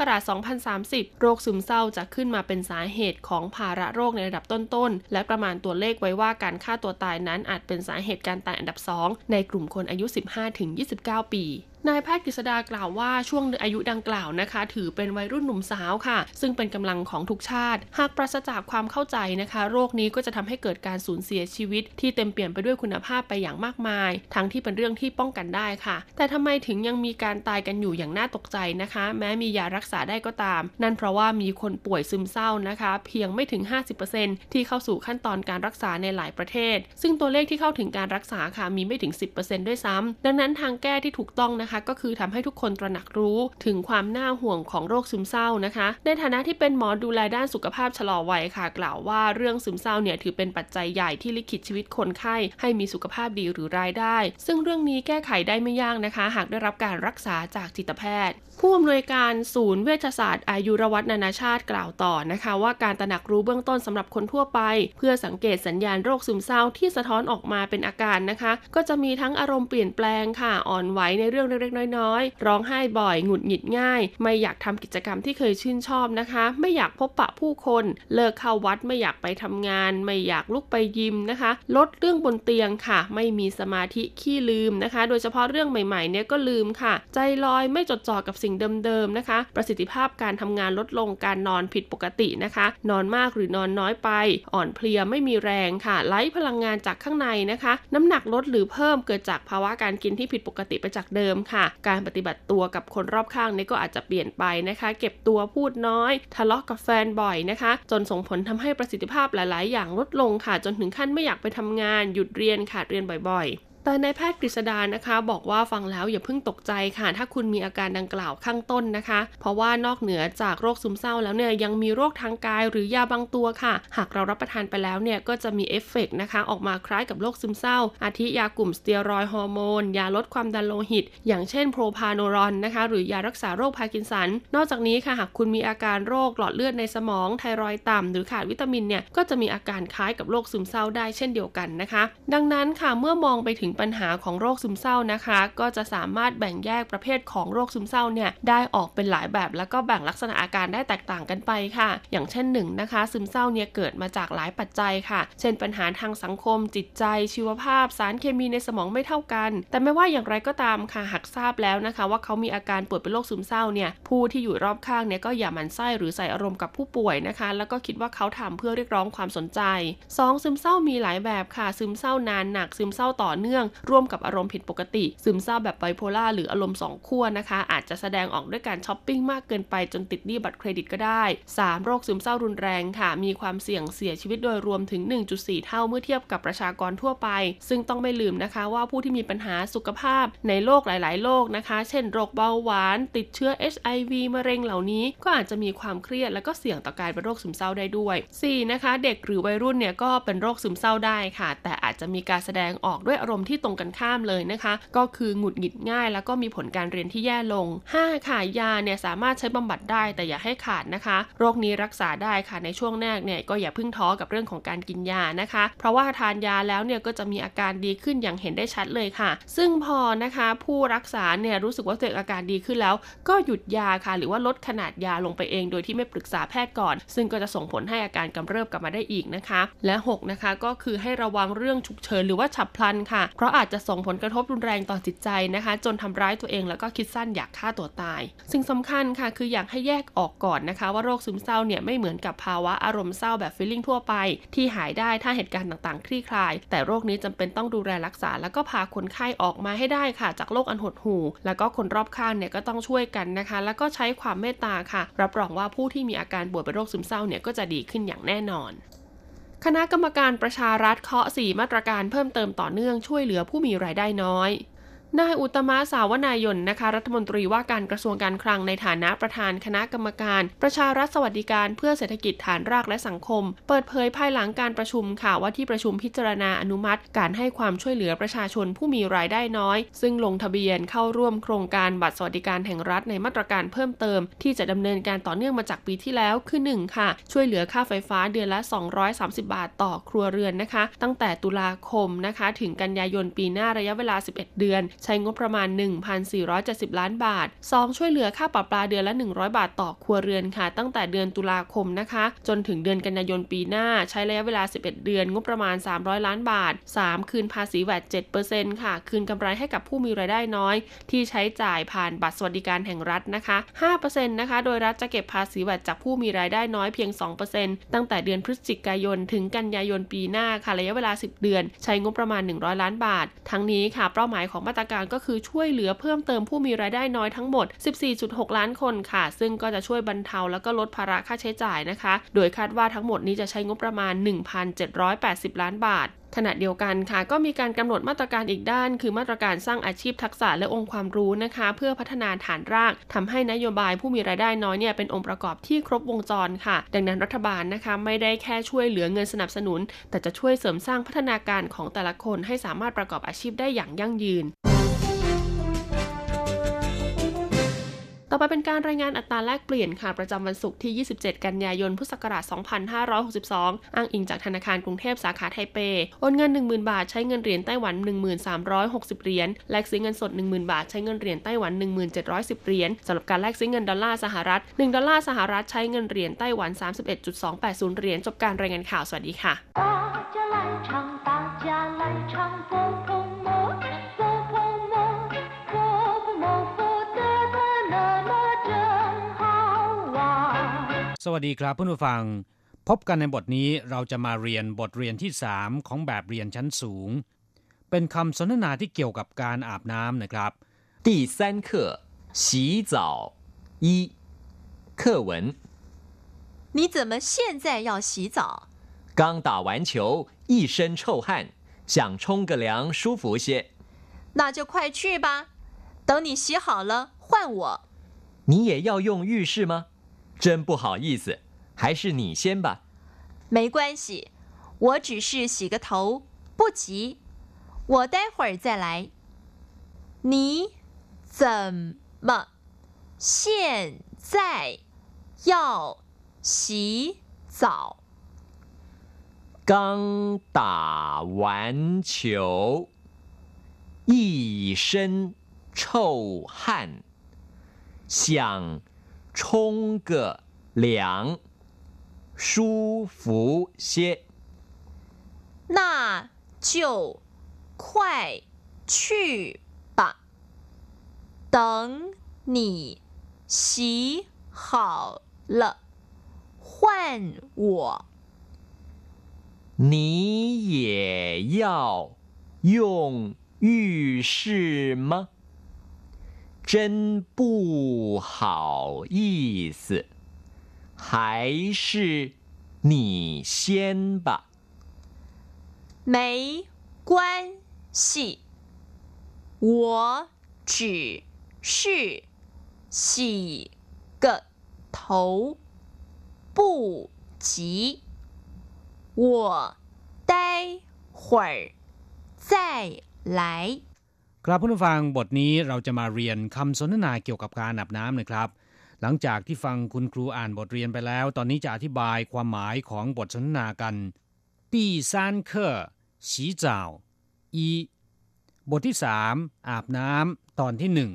2030 โรคซึมเศร้าจะขึ้นมาเป็นสาเหตุของภาระโรคในระดับต้นๆ และประมาณตัวเลขไว้ว่าการฆ่าตัวตายนั้นอาจเป็นสาเหตุการตายอันดับ 2 ในกลุ่มคนอายุ 15-29 ปีนายแพทย์กฤษดากล่าวว่าช่วงอายุดังกล่าวนะคะ ถือเป็นวัยรุ่นหนุ่มสาวค่ะ ซึ่งเป็นกำลังของทุกชาติ หากปราศจากความเข้าใจนะคะ โรคนี้ก็จะทำให้เกิดการสูญเสียชีวิต ที่เต็มเปลี่ยนไปด้วยคุณภาพไปอย่างมากมาย ทั้งที่เป็นเรื่องที่ป้องกันได้ค่ะ แต่ทำไมถึงยังมีการตายกันอยู่อย่างน่าตกใจนะคะ แม้มียารักษาได้ก็ตาม นั่นเพราะว่ามีคนป่วยซึมเศร้านะคะ เพียงไม่ถึง 50%ที่เข้าสู่ขั้นตอนการรักษาในหลายประเทศ ซึ่งตัวเลขที่เข้าถึงการรักษาค่ะมีไม่ถึง 10%ด้วยซ้ำดังนั้นทางแก้ที่ถูกต้องนะคะก็คือทำให้ทุกคนตระหนักรู้ถึงความน่าห่วงของโรคซึมเศร้านะคะ ในฐานะที่เป็นหมอดูแลด้านสุขภาพชะลอวัยค่ะ กล่าวว่าเรื่องซึมเศร้าเนี่ยถือเป็นปัจจัยใหญ่ที่ลิขิตชีวิตคนไข้ให้มีสุขภาพดีหรือรายได้ ซึ่งเรื่องนี้แก้ไขได้ไม่ยากนะคะ หากได้รับการรักษาจากจิตแพทย์ผู้อำนวยการศูนย์เวชศาสตร์อายุรวัฒนานาชาติกล่าวต่อนะคะ ว่าการตระหนักรู้เบื้องต้นสำหรับคนทั่วไป เพื่อสังเกตสัญญาณโรคซึมเศร้าที่สะท้อนออกมาเป็นอาการนะคะ ก็จะมีทั้งอารมณ์เปลี่ยนแปลงค่ะอ่อนไหวในเรื่องเล็กๆ น้อยๆ ร้องไห้บ่อยหงุดหงิดง่าย ไม่อยากทำกิจกรรมที่เคยชื่นชอบนะคะ ไม่อยากพบปะผู้คน เลิกเข้าวัดไม่อยากไปทำงาน ไม่อยากลุกไปยิมนะคะ ลดเรื่องบนเตียงค่ะ ไม่มีสมาธิขี้ลืมนะคะ โดยเฉพาะเรื่องใหม่ๆเนี่ยก็ลืมค่ะ ใจลอยไม่จดจ่อกับสิ่ิ่งเดิมๆนะคะ ประสิทธิภาพการทำงานลดลงการนอนผิดปกตินะคะ นอนมากหรือนอนน้อยไป อ่อนเพลียไม่มีแรงค่ะไร้พลังงานจากข้างในนะคะ น้ำหนักลดหรือเพิ่มเกิดจากภาวะการกินที่ผิดปกติไปจากเดิมค่ะ การปฏิบัติตัวกับคนรอบข้างนี่ก็อาจจะเปลี่ยนไปนะคะ เก็บตัวพูดน้อย ทะเลาะกับแฟนบ่อยนะคะ จนส่งผลทำให้ประสิทธิภาพหลาย ๆ อย่างลดลงค่ะ จนถึงขั้นไม่อยากไปทำงานหยุดเรียนขาดเรียนบ่อย ๆ แต่นายแพทย์กฤษดานะคะ บอกว่าฟังแล้วอย่าเพิ่งตกใจค่ะ ถ้าคุณมีอาการดังกล่าวข้างต้นนะคะ เพราะว่านอกเหนือจากโรคซึมเศร้าแล้วเนี่ยยังมีโรคทางกายหรือยาบางตัวค่ะ หากเรารับประทานไปแล้วเนี่ยก็จะมีเอฟเฟกนะคะ ออกมาคล้ายกับโรคซึมเศร้า อาทิยากลุ่มสเตียรอยด์ ฮอร์โมนยาลดความดันโลหิต อย่างเช่น propranolol นะคะ หรือยารักษาโรคพาร์กินสัน นอกจากนี้ค่ะหากคุณมีอาการโรคหลอดเลือดในสมองไทรอยด์ต่ำหรือขาดวิตามินเนี่ยก็จะมีอาการคล้ายกับโรคซึมเศร้าได้เช่นเดียวกันนะคะ ดังนั้นค่ะเมื่อมองไปถึงปัญหาของโรคซึมเศร้านะคะ ก็จะสามารถแบ่งแยกประเภทของโรคซึมเศร้าเนี่ยได้ออกเป็นหลายแบบแล้วก็แบ่งลักษณะอาการได้แตกต่างกันไปค่ะ อย่างเช่นหนึ่งนะคะ ซึมเศร้าเนี่ยเกิดมาจากหลายปัจจัยค่ะ เช่น ปัญหาทางสังคม จิตใจ ชีวภาพ สารเคมีในสมองไม่เท่ากัน แต่ไม่ว่าอย่างไรก็ตามค่ะหากทราบแล้วนะคะ ว่าเขามีอาการป่วยเป็นโรคซึมเศร้าเนี่ยผู้ที่อยู่รอบข้างเนี่ยก็อย่าหมั่นไส้หรือใส่อารมณ์กับผู้ป่วยนะคะ แล้วก็คิดว่าเขาทำเพื่อเรียกร้องความสนใจ 2. ซึมเศร้ามีหลายแบบค่ะ ซึมเศร้านานหนักซึมเศร้าต่อเนื่องร่วมกับอารมณ์ผิดปกติ ซึมเศร้าแบบไบโพล่าหรืออารมณ์สองขั้วนะคะ อาจจะแสดงออกด้วยการช้อปปิ้งมากเกินไปจนติดหนี้บัตรเครดิตก็ได้ 3. โรคซึมเศร้ารุนแรงค่ะ มีความเสี่ยงเสียชีวิตโดยรวมถึง 1.4 เท่าเมื่อเทียบกับประชากรทั่วไป ซึ่งต้องไม่ลืมนะคะว่าผู้ที่มีปัญหาสุขภาพในโรคหลาย ๆ โรคนะคะ เช่นโรคเบาหวาน ติดเชื้อ HIV มะเร็งเหล่านี้ ก็อาจจะมีความเครียดและก็เสี่ยงต่อการเป็นโรคซึมเศร้าได้ด้วย 4. นะคะ เด็กหรือวัยรุ่นเนี่ยก็เป็นโรคซึมเศร้าได้ค่ะ แต่อาจจะมีการแสดงออกด้วยอารมณ์ที่ตรงกันข้ามเลยนะคะ ก็คือหงุดหงิดง่าย แล้วก็มีผลการเรียนที่แย่ลง 5. ค่ะยาเนี่ยสามารถใช้บำบัดได้แต่อย่าให้ขาดนะคะ โรคนี้รักษาได้ค่ะในช่วงแรกเนี่ยก็อย่าเพิ่งท้อกับเรื่องของการกินยานะคะ เพราะว่าทานยาแล้วเนี่ยก็จะมีอาการดีขึ้นอย่างเห็นได้ชัดเลยค่ะ ซึ่งพอนะคะผู้รักษาเนี่ยรู้สึกว่าตัวเองอาการดีขึ้นแล้ว ก็หยุดยาค่ะ หรือว่าลดขนาดยาลงไปเอง โดยที่ไม่ปรึกษาแพทย์ก่อน ซึ่งก็จะส่งผลให้อาการกำเริบกลับมาได้อีกนะคะ และ 6 นะคะก็คือให้ระวังเรื่องฉุกเฉินหรือว่าฉับพลันค่ะเพราะอาจจะส่งผลกระทบรุนแรงต่อจิตใจนะคะ จนทำร้ายตัวเองแล้วก็คิดสั้นอยากฆ่าตัวตาย สิ่งสำคัญค่ะคืออยากให้แยกออกก่อนนะคะ ว่าโรคซึมเศร้าเนี่ยไม่เหมือนกับภาวะอารมณ์เศร้าแบบฟีลลิ่งทั่วไป ที่หายได้ถ้าเหตุการณ์ต่างๆ คลี่คลาย แต่โรคนี้จำเป็นต้องดูแลรักษา แล้วก็พาคนไข้ออกมาให้ได้ค่ะ จากโรคอันหดหู่แล้วก็คนรอบข้างเนี่ยก็ต้องช่วยกันนะคะ แล้วก็ใช้ความเมตตาค่ะ รับรองว่าผู้ที่มีอาการป่วยเป็นโรคซึมเศร้าเนี่ยก็จะดีขึ้นอย่างแน่นอน คณะกรรมการประชารัฐเคาะ 4 มาตรการเพิ่มเติมต่อเนื่องช่วยเหลือผู้มีรายได้น้อย นายอุตมะสาวนายนนะคะ รัฐมนตรีว่าการกระทรวงการคลังในฐานะประธานคณะกรรมการ ประชารัฐสวัสดิการเพื่อเศรษฐกิจฐานรากและสังคม เปิดเผยภายหลังการประชุมค่ะว่าที่ประชุมพิจารณาอนุมัติ การให้ความช่วยเหลือประชาชนผู้มีรายได้น้อย ซึ่งลงทะเบียนเข้าร่วมโครงการบัตรสวัสดิการแห่งรัฐในมาตรการเพิ่มเติม ที่จะดำเนินการต่อเนื่องมาจากปีที่แล้วคือ 1 ค่ะ ช่วยเหลือค่าไฟฟ้าเดือนละ 230 บาทต่อครัวเรือนนะคะ ตั้งแต่ตุลาคมนะคะ ถึงกันยายนปีหน้าระยะเวลา 11 เดือนใช้งบประมาณ 1,470 ล้านบาท 2. ช่วยเหลือค่าปรับปลาเดือนละ 100 บาทต่อครัวเรือนค่ะ ตั้งแต่เดือนตุลาคมนะคะ จนถึงเดือนกันยายนปีหน้า ใช้ระยะเวลา 11 เดือน งบประมาณ 300 ล้านบาท 3. คืนภาษีแวด7%ค่ะ คืนกำไรให้กับผู้มีรายได้น้อย ที่ใช้จ่ายผ่านบัตรสวัสดิการแห่งรัฐนะคะ5%นะคะ โดยรัฐจะเก็บภาษีแวดจากผู้มีรายได้น้อยเพียง 2%ตั้งแต่เดือนพฤศจิกายน ถึงกันยายนปีหน้าค่ะ ระยะเวลา 10 เดือน ใช้งบประมาณ 100 ล้านบาท ทั้งนี้ค่ะ เป้าหมายของมาตรการก็คือช่วยเหลือเพิ่มเติมผู้มีรายได้น้อยทั้งหมด 14.6 ล้านคนค่ะ ซึ่งก็จะช่วยบรรเทาแล้วก็ลดภาระค่าใช้จ่ายนะคะ โดยคาดว่าทั้งหมดนี้จะใช้งบประมาณ 1,780 ล้านบาทขณะเดียวกันค่ะก็มีการกำหนดมาตรการอีกด้าน คือมาตรการสร้างอาชีพทักษะและองค์ความรู้นะคะ เพื่อพัฒนาฐานรากทำให้นโยบายผู้มีรายได้น้อยเนี่ยเป็นองค์ประกอบที่ครบวงจรค่ะ ดังนั้นรัฐบาลนะคะไม่ได้แค่ช่วยเหลือเงินสนับสนุน แต่จะช่วยเสริมสร้างพัฒนาการของแต่ละคนให้สามารถประกอบอาชีพได้อย่างยั่งยืน ต่อไปเป็นการรายงานอัตราแลกเปลี่ยนค่ะประจำวันศุกร์ที่ 27 กันยายน พุทธศักราช 2562 อ้างอิงจากธนาคารกรุงเทพสาขาไทเป โอนเงิน 10,000 บาทใช้เงินเหรียญไต้หวัน 1360 เหรียญ แลกซื้อเงินสด 10,000 บาทใช้เงินเหรียญไต้หวัน 1710 เหรียญสำหรับการแลกซื้อเงินดอลลาร์สหรัฐ 1 ดอลลาร์สหรัฐใช้เงินเหรียญไต้หวัน 31.280 เหรียญจบการรายงานข่าวสวัสดีค่ะ สวัสดีครับเพื่อนผู้ฟัง พบกันในบทนี้เราจะมาเรียนบทเรียนที่สามของแบบเรียนชั้นสูง เป็นคำสนทนาที่เกี่ยวกับการอาบน้ำนะครับ第三课洗澡一课文你怎么现在要洗澡刚打完球一身臭汗想冲个凉舒服些那就快去吧等你洗好了换我你也要用浴室吗 真不好意思，还是你先吧。没关系，我只是洗个头，不急，我待会儿再来。你怎么现在要洗澡？刚打完球，一身臭汗，想。冲个凉，舒服些。那就快去吧。等你洗好了，换我。你也要用浴室吗？真不好意思，还是你先吧。没关系，我只是洗个头，不急。我待会儿再来。 ครับผู้ฟังบทนี้เราจะมาเรียนคำสนทนาเกี่ยวกับการอาบน้ำนะครับ หลังจากที่ฟังคุณครูอ่านบทเรียนไปแล้ว ตอนนี้จะอธิบายความหมายของบทสนทนากัน第三课洗澡一บทที่สามอาบน้ำตอนที่หนึ่ง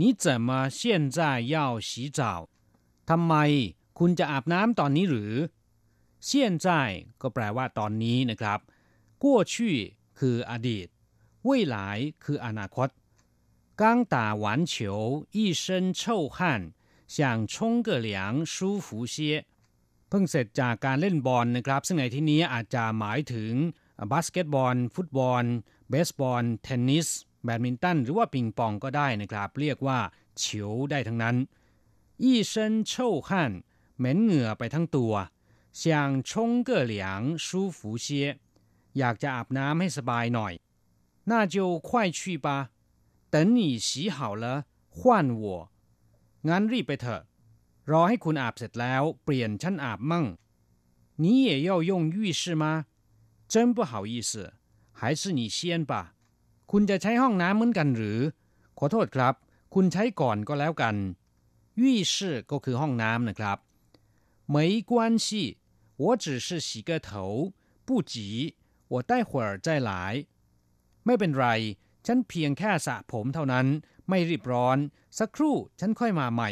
你怎么现在要洗澡ทำไมคุณจะอาบน้ำตอนนี้หรือ现在ก็แปลว่าตอนนี้นะครับ过去คืออดีต 未来คืออนาคต刚打完球一身臭汗想冲个凉舒服些เพิ่งเสร็จจากการเล่นบอลนะครับ ซึ่งในที่นี้อาจจะหมายถึงบาสเกตบอล ฟุตบอล เบสบอล เทนนิส แบดมินตัน หรือว่าปิงปองก็ได้นะครับ เรียกว่าเฉียวได้ทั้งนั้น一身臭汗เหม็นเหงื่อไปทั้งตัว想冲个凉舒服些อยากจะอาบน้ำให้สบายหน่อย 那就快去吧等你洗好了换我งั้นรีบไปเถอะรอให้คุณอาบเสร็จแล้ว เปลี่ยนฉันอาบมั่ง你也要用浴室吗真不好意思还是你先吧คุณจะใช้ห้องน้ำเหมือนกันหรือ ขอโทษครับ คุณใช้ก่อนก็แล้วกัน浴室ก็คือห้องน้ำนะครับ没关系我只是洗个头不急我待会儿再来 ไม่เป็นไร ฉันเพียงแค่สระผมเท่านั้น ไม่รีบร้อน สักครู่ฉันค่อยมาใหม่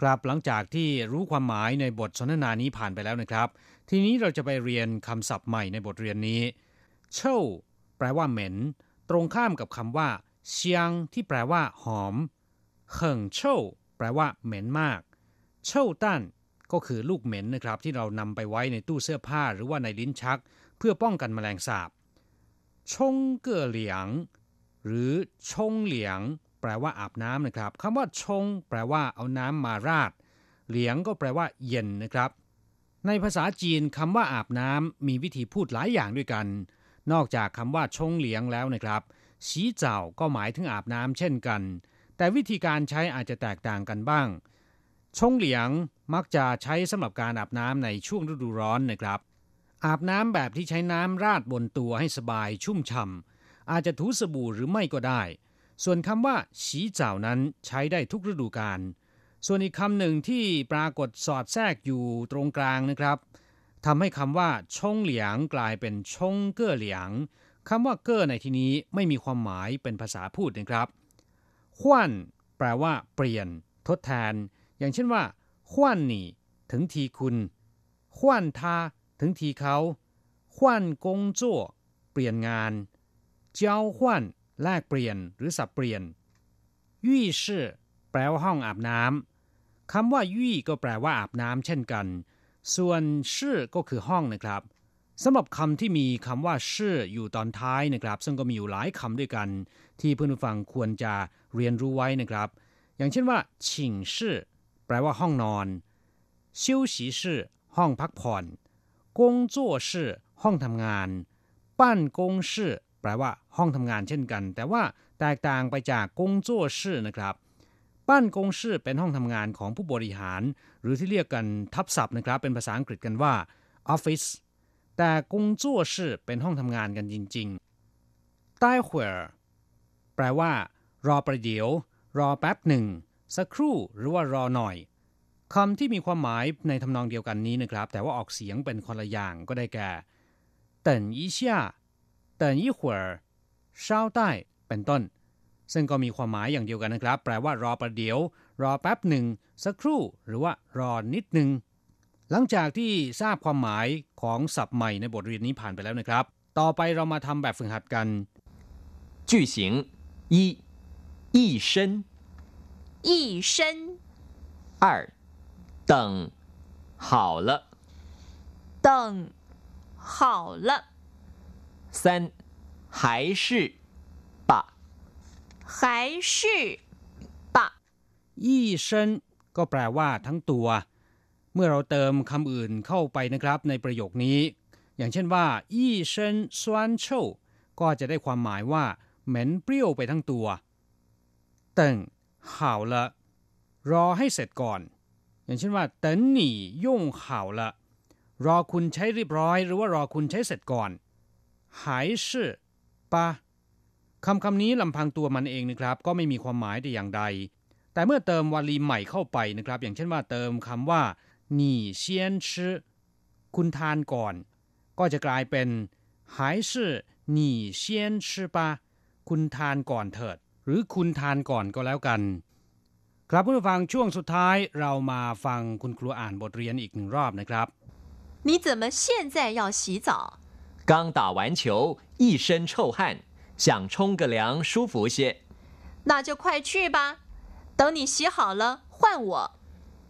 ครับหลังจากที่รู้ความหมายในบทสนทนานี้ผ่านไปแล้วนะครับ ทีนี้เราจะไปเรียนคำศัพท์ใหม่ในบทเรียนนี้เช่าแปลว่าเหม็น ตรงข้ามกับคำว่าเชียงที่แปลว่า หอมเขิงเช่าแปลว่า เหม็นมากเช่าตั้นก็คือลูกเหม็นนะครับ ที่เรานำไปไว้ในตู้เสื้อผ้าหรือว่าในลิ้นชัก เพื่อป้องกันแมลงสาบ ชงเก่อเหลียง หรือชงเหลียง แปลว่าอาบน้ำนะครับคำว่าชง แปลว่าเอาน้ำมาราด เหลียงก็แปลว่า เย็นนะครับ ในภาษาจีนคำว่าอาบน้ำมีวิธีพูดหลายอย่างด้วยกัน นอกจากคำว่าชงเหลียงแล้วนะครับสีเจ้าก็หมายถึงอาบน้ำเช่นกัน แต่วิธีการใช้อาจจะแตกต่างกันบ้าง ชงเหลียงมักจะใช้สำหรับการอาบน้ำในช่วงฤดูร้อนนะครับ อาบน้ำแบบที่ใช้น้ำราดบนตัวให้สบายชุ่มฉ่ำอาจจะถูสบู่หรือไม่ก็ได้ ส่วนคำว่าสีเจ้านั้นใช้ได้ทุกฤดูกาลส่วนอีกคำหนึ่งที่ปรากฏสอดแทรกอยู่ตรงกลางนะครับทำให้คำว่าชงเหลียงกลายเป็นชงเก้อเหลียงคำว่าเก้อในที่นี้ไม่มีความหมายเป็นภาษาพูดนะครับขวัญแปลว่า เปลี่ยน ทดแทน อย่างเช่นว่าขวัญนี่ ถึงทีคุณขวัญทา ถึงทีเขาขวัญกงจั่วเปลี่ยนงานเจ้าขวัญแลกเปลี่ยนหรือสับเปลี่ยนยี่ชื่อแปลว่าห้องอาบน้ำคำว่ายี่ก็แปลว่าอาบน้ำเช่นกัน ส่วนชื่อก็คือห้องนะครับสำหรับคำที่มีคำว่าชื่ออยู่ตอนท้ายนะครับ ซึ่งก็มีอยู่หลายคำด้วยกัน ที่เพื่อนผู้ฟังควรจะเรียนรู้ไว้นะครับ อย่างเช่นว่าฉิงชื่อแปลว่าห้องนอนชิวฉีชื่อห้องพักผ่อน กงจั่วชื่อห้องทำงาน ปั้นกงชื่อแปลว่าห้องทำงานเช่นกัน แต่ว่าแตกต่างไปจากกงจั่วชื่อนะครับ ปั้นกงชื่อเป็นห้องทำงานของผู้บริหาร หรือที่เรียกกันทับศัพท์นะครับ เป็นภาษาอังกฤษกันว่า office แต่กงจั่วชื่อเป็นห้องทำงานกันจริงๆใต้หัวแปลว่า รอประเดี๋ยว รอแป๊บหนึ่งสักครู่หรือว่ารอหน่อย คำที่มีความหมายในทำนองเดียวกันนี้นะครับ แต่ว่าออกเสียงเป็นคนละอย่างก็ได้แก่等一下等一会儿稍待เป็นต้น ซึ่งก็มีความหมายอย่างเดียวกันนะครับ แปลว่ารอประเดี๋ยว รอแป๊บหนึ่ง สักครู่ หรือว่ารอนิดหนึ่งหลังจากที่ทราบความหมายของศัพท์ใหม่ในบทเรียนนี้ผ่านไปแล้วนะครับ ต่อไปเรามาทำแบบฝึกหัดกัน句型一一生一生二 等好了等好了三还是吧还是吧一生ก็แปลว่าทั้งตัวเมื่อเราเติมคำอื่นเข้าไปนะครับในประโยคนี้ อย่างเช่นว่าอี้เชินซวนโชก็จะได้ความหมายว่าเหม็นเปรี้ยวไปทั้งตัวเติ่งห่าวละรอให้เสร็จก่อน อย่างเช่นว่าเต๋นหนี่ย่งข่าวละรอคุณใช้เรียบร้อย หรือว่ารอคุณใช้เสร็จก่อนหายชื่อปะคำคำนี้ลำพังตัวมันเองนะครับ ก็ไม่มีความหมายแต่อย่างใด แต่เมื่อเติมวลีใหม่เข้าไปนะครับ อย่างเช่นว่าเติมคำว่าหนี่เซียนชื่อคุณทานก่อน ก็จะกลายเป็นหายชื่อหนี่เซียนชื่อปะคุณทานก่อนเถิด หรือคุณทานก่อนก็แล้วกัน ครับผู้ฟังช่วงสุดท้ายเรามาฟังคุณครูอ่านบทเรียนอีกหนึ่งรอบนะครับ你怎么现在要洗澡刚打完球一身臭汗想冲个凉舒服些那就快去吧等你洗好了换我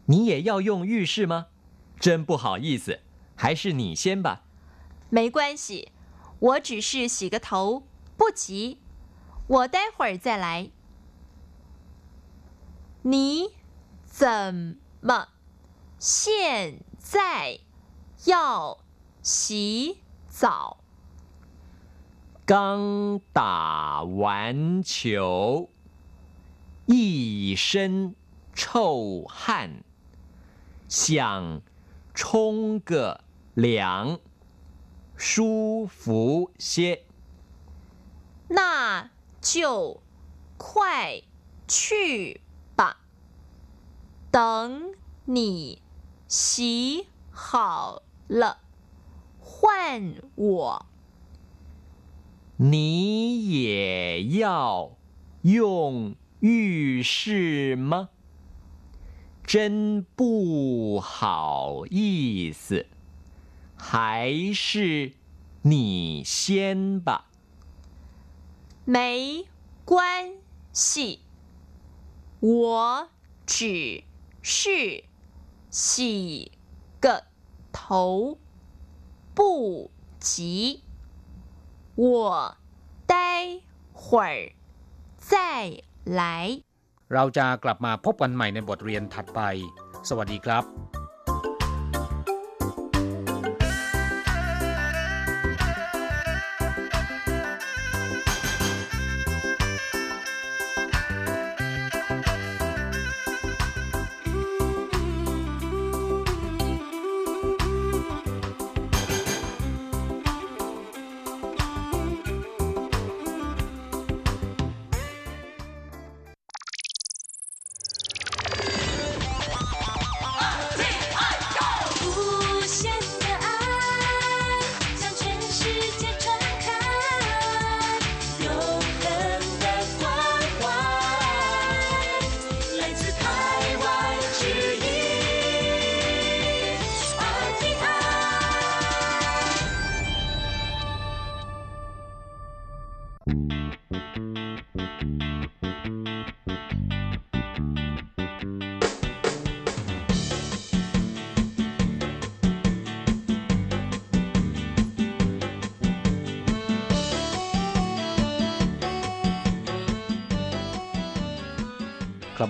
你也要用浴室吗？真不好意思，还是你先吧。没关系，我只是洗个头，不急，我待会儿再来。 你怎么现在要洗澡？刚打完球，一身臭汗。想冲个凉，舒服些。那就快去。等你洗好了，换我。你也要用浴室吗？真不好意思，还是你先吧。没关系，我只是洗个头，不急。我待会儿再来。เราจะกลับมาพบกันใหม่ในบทเรียนถัดไป สวัสดีครับ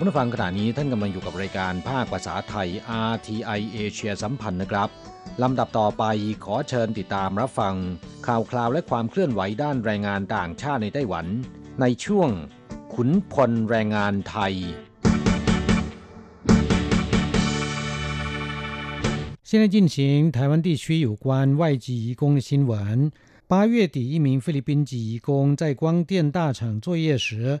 ลับมาฟังขณะนี้ท่านกำลังอยู่กับรายการภาคภาษาไทย RTI เอเชียสัมพันธ์นะครับลำดับต่อไปขอเชิญติดตามรับฟัง ข่าวคราวและความเคลื่อนไหวด้านแรงงานต่างชาติในไต้หวัน ในช่วง ขุนพลแรงงานไทย现在进行台湾地区有关外籍移工的新闻。八月底，一名菲律宾籍移工在光电大厂作业时，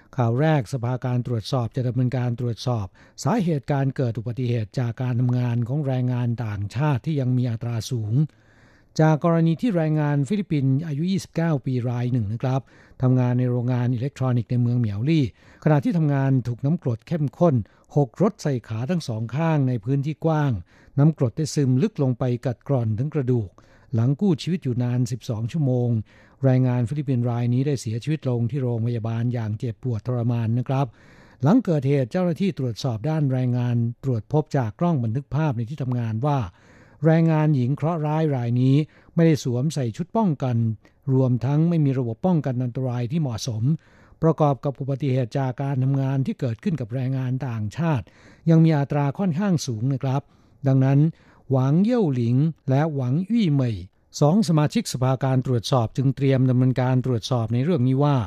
ข่าวแรกสภาการตรวจสอบจะดำเนินการตรวจสอบ สาเหตุการเกิดอุบัติเหตุจากการทำงานของแรงงานต่างชาติที่ยังมีอัตราสูง จากกรณีที่แรงงานฟิลิปปินส์อายุ 29 ปีรายหนึ่งนะครับทำงานในโรงงานอิเล็กทรอนิกส์ในเมืองเหมียวลี่ ขณะที่ทำงานถูกน้ำกรดเข้มข้นหกรดใส่ขาทั้งสองข้างในพื้นที่กว้าง น้ำกรดได้ซึมลึกลงไปกัดกร่อนถึงกระดูก หลังกู้ชีวิตอยู่นาน 12 ชั่วโมง แรงงานฟิลิปปินส์รายนี้ได้เสียชีวิตลงที่โรงพยาบาลอย่างเจ็บปวดทรมานนะครับ หลังเกิดเหตุเจ้าหน้าที่ตรวจสอบด้านแรงงานตรวจพบจากกล้องบันทึกภาพในที่ทำงานว่า แรงงานหญิงเคราะห์ร้ายรายนี้ไม่ได้สวมใส่ชุดป้องกัน รวมทั้งไม่มีระบบป้องกันอันตรายที่เหมาะสม ประกอบกับอุบัติเหตุจากการทำงานที่เกิดขึ้นกับแรงงานต่างชาติ ยังมีอัตราค่อนข้างสูงนะครับ ดังนั้น หวังเย่าหลิง และหวังอี้เหมยสองสมาชิกสภาการตรวจสอบจึงเตรียมดำเนินการตรวจสอบในเรื่องนี้ว่า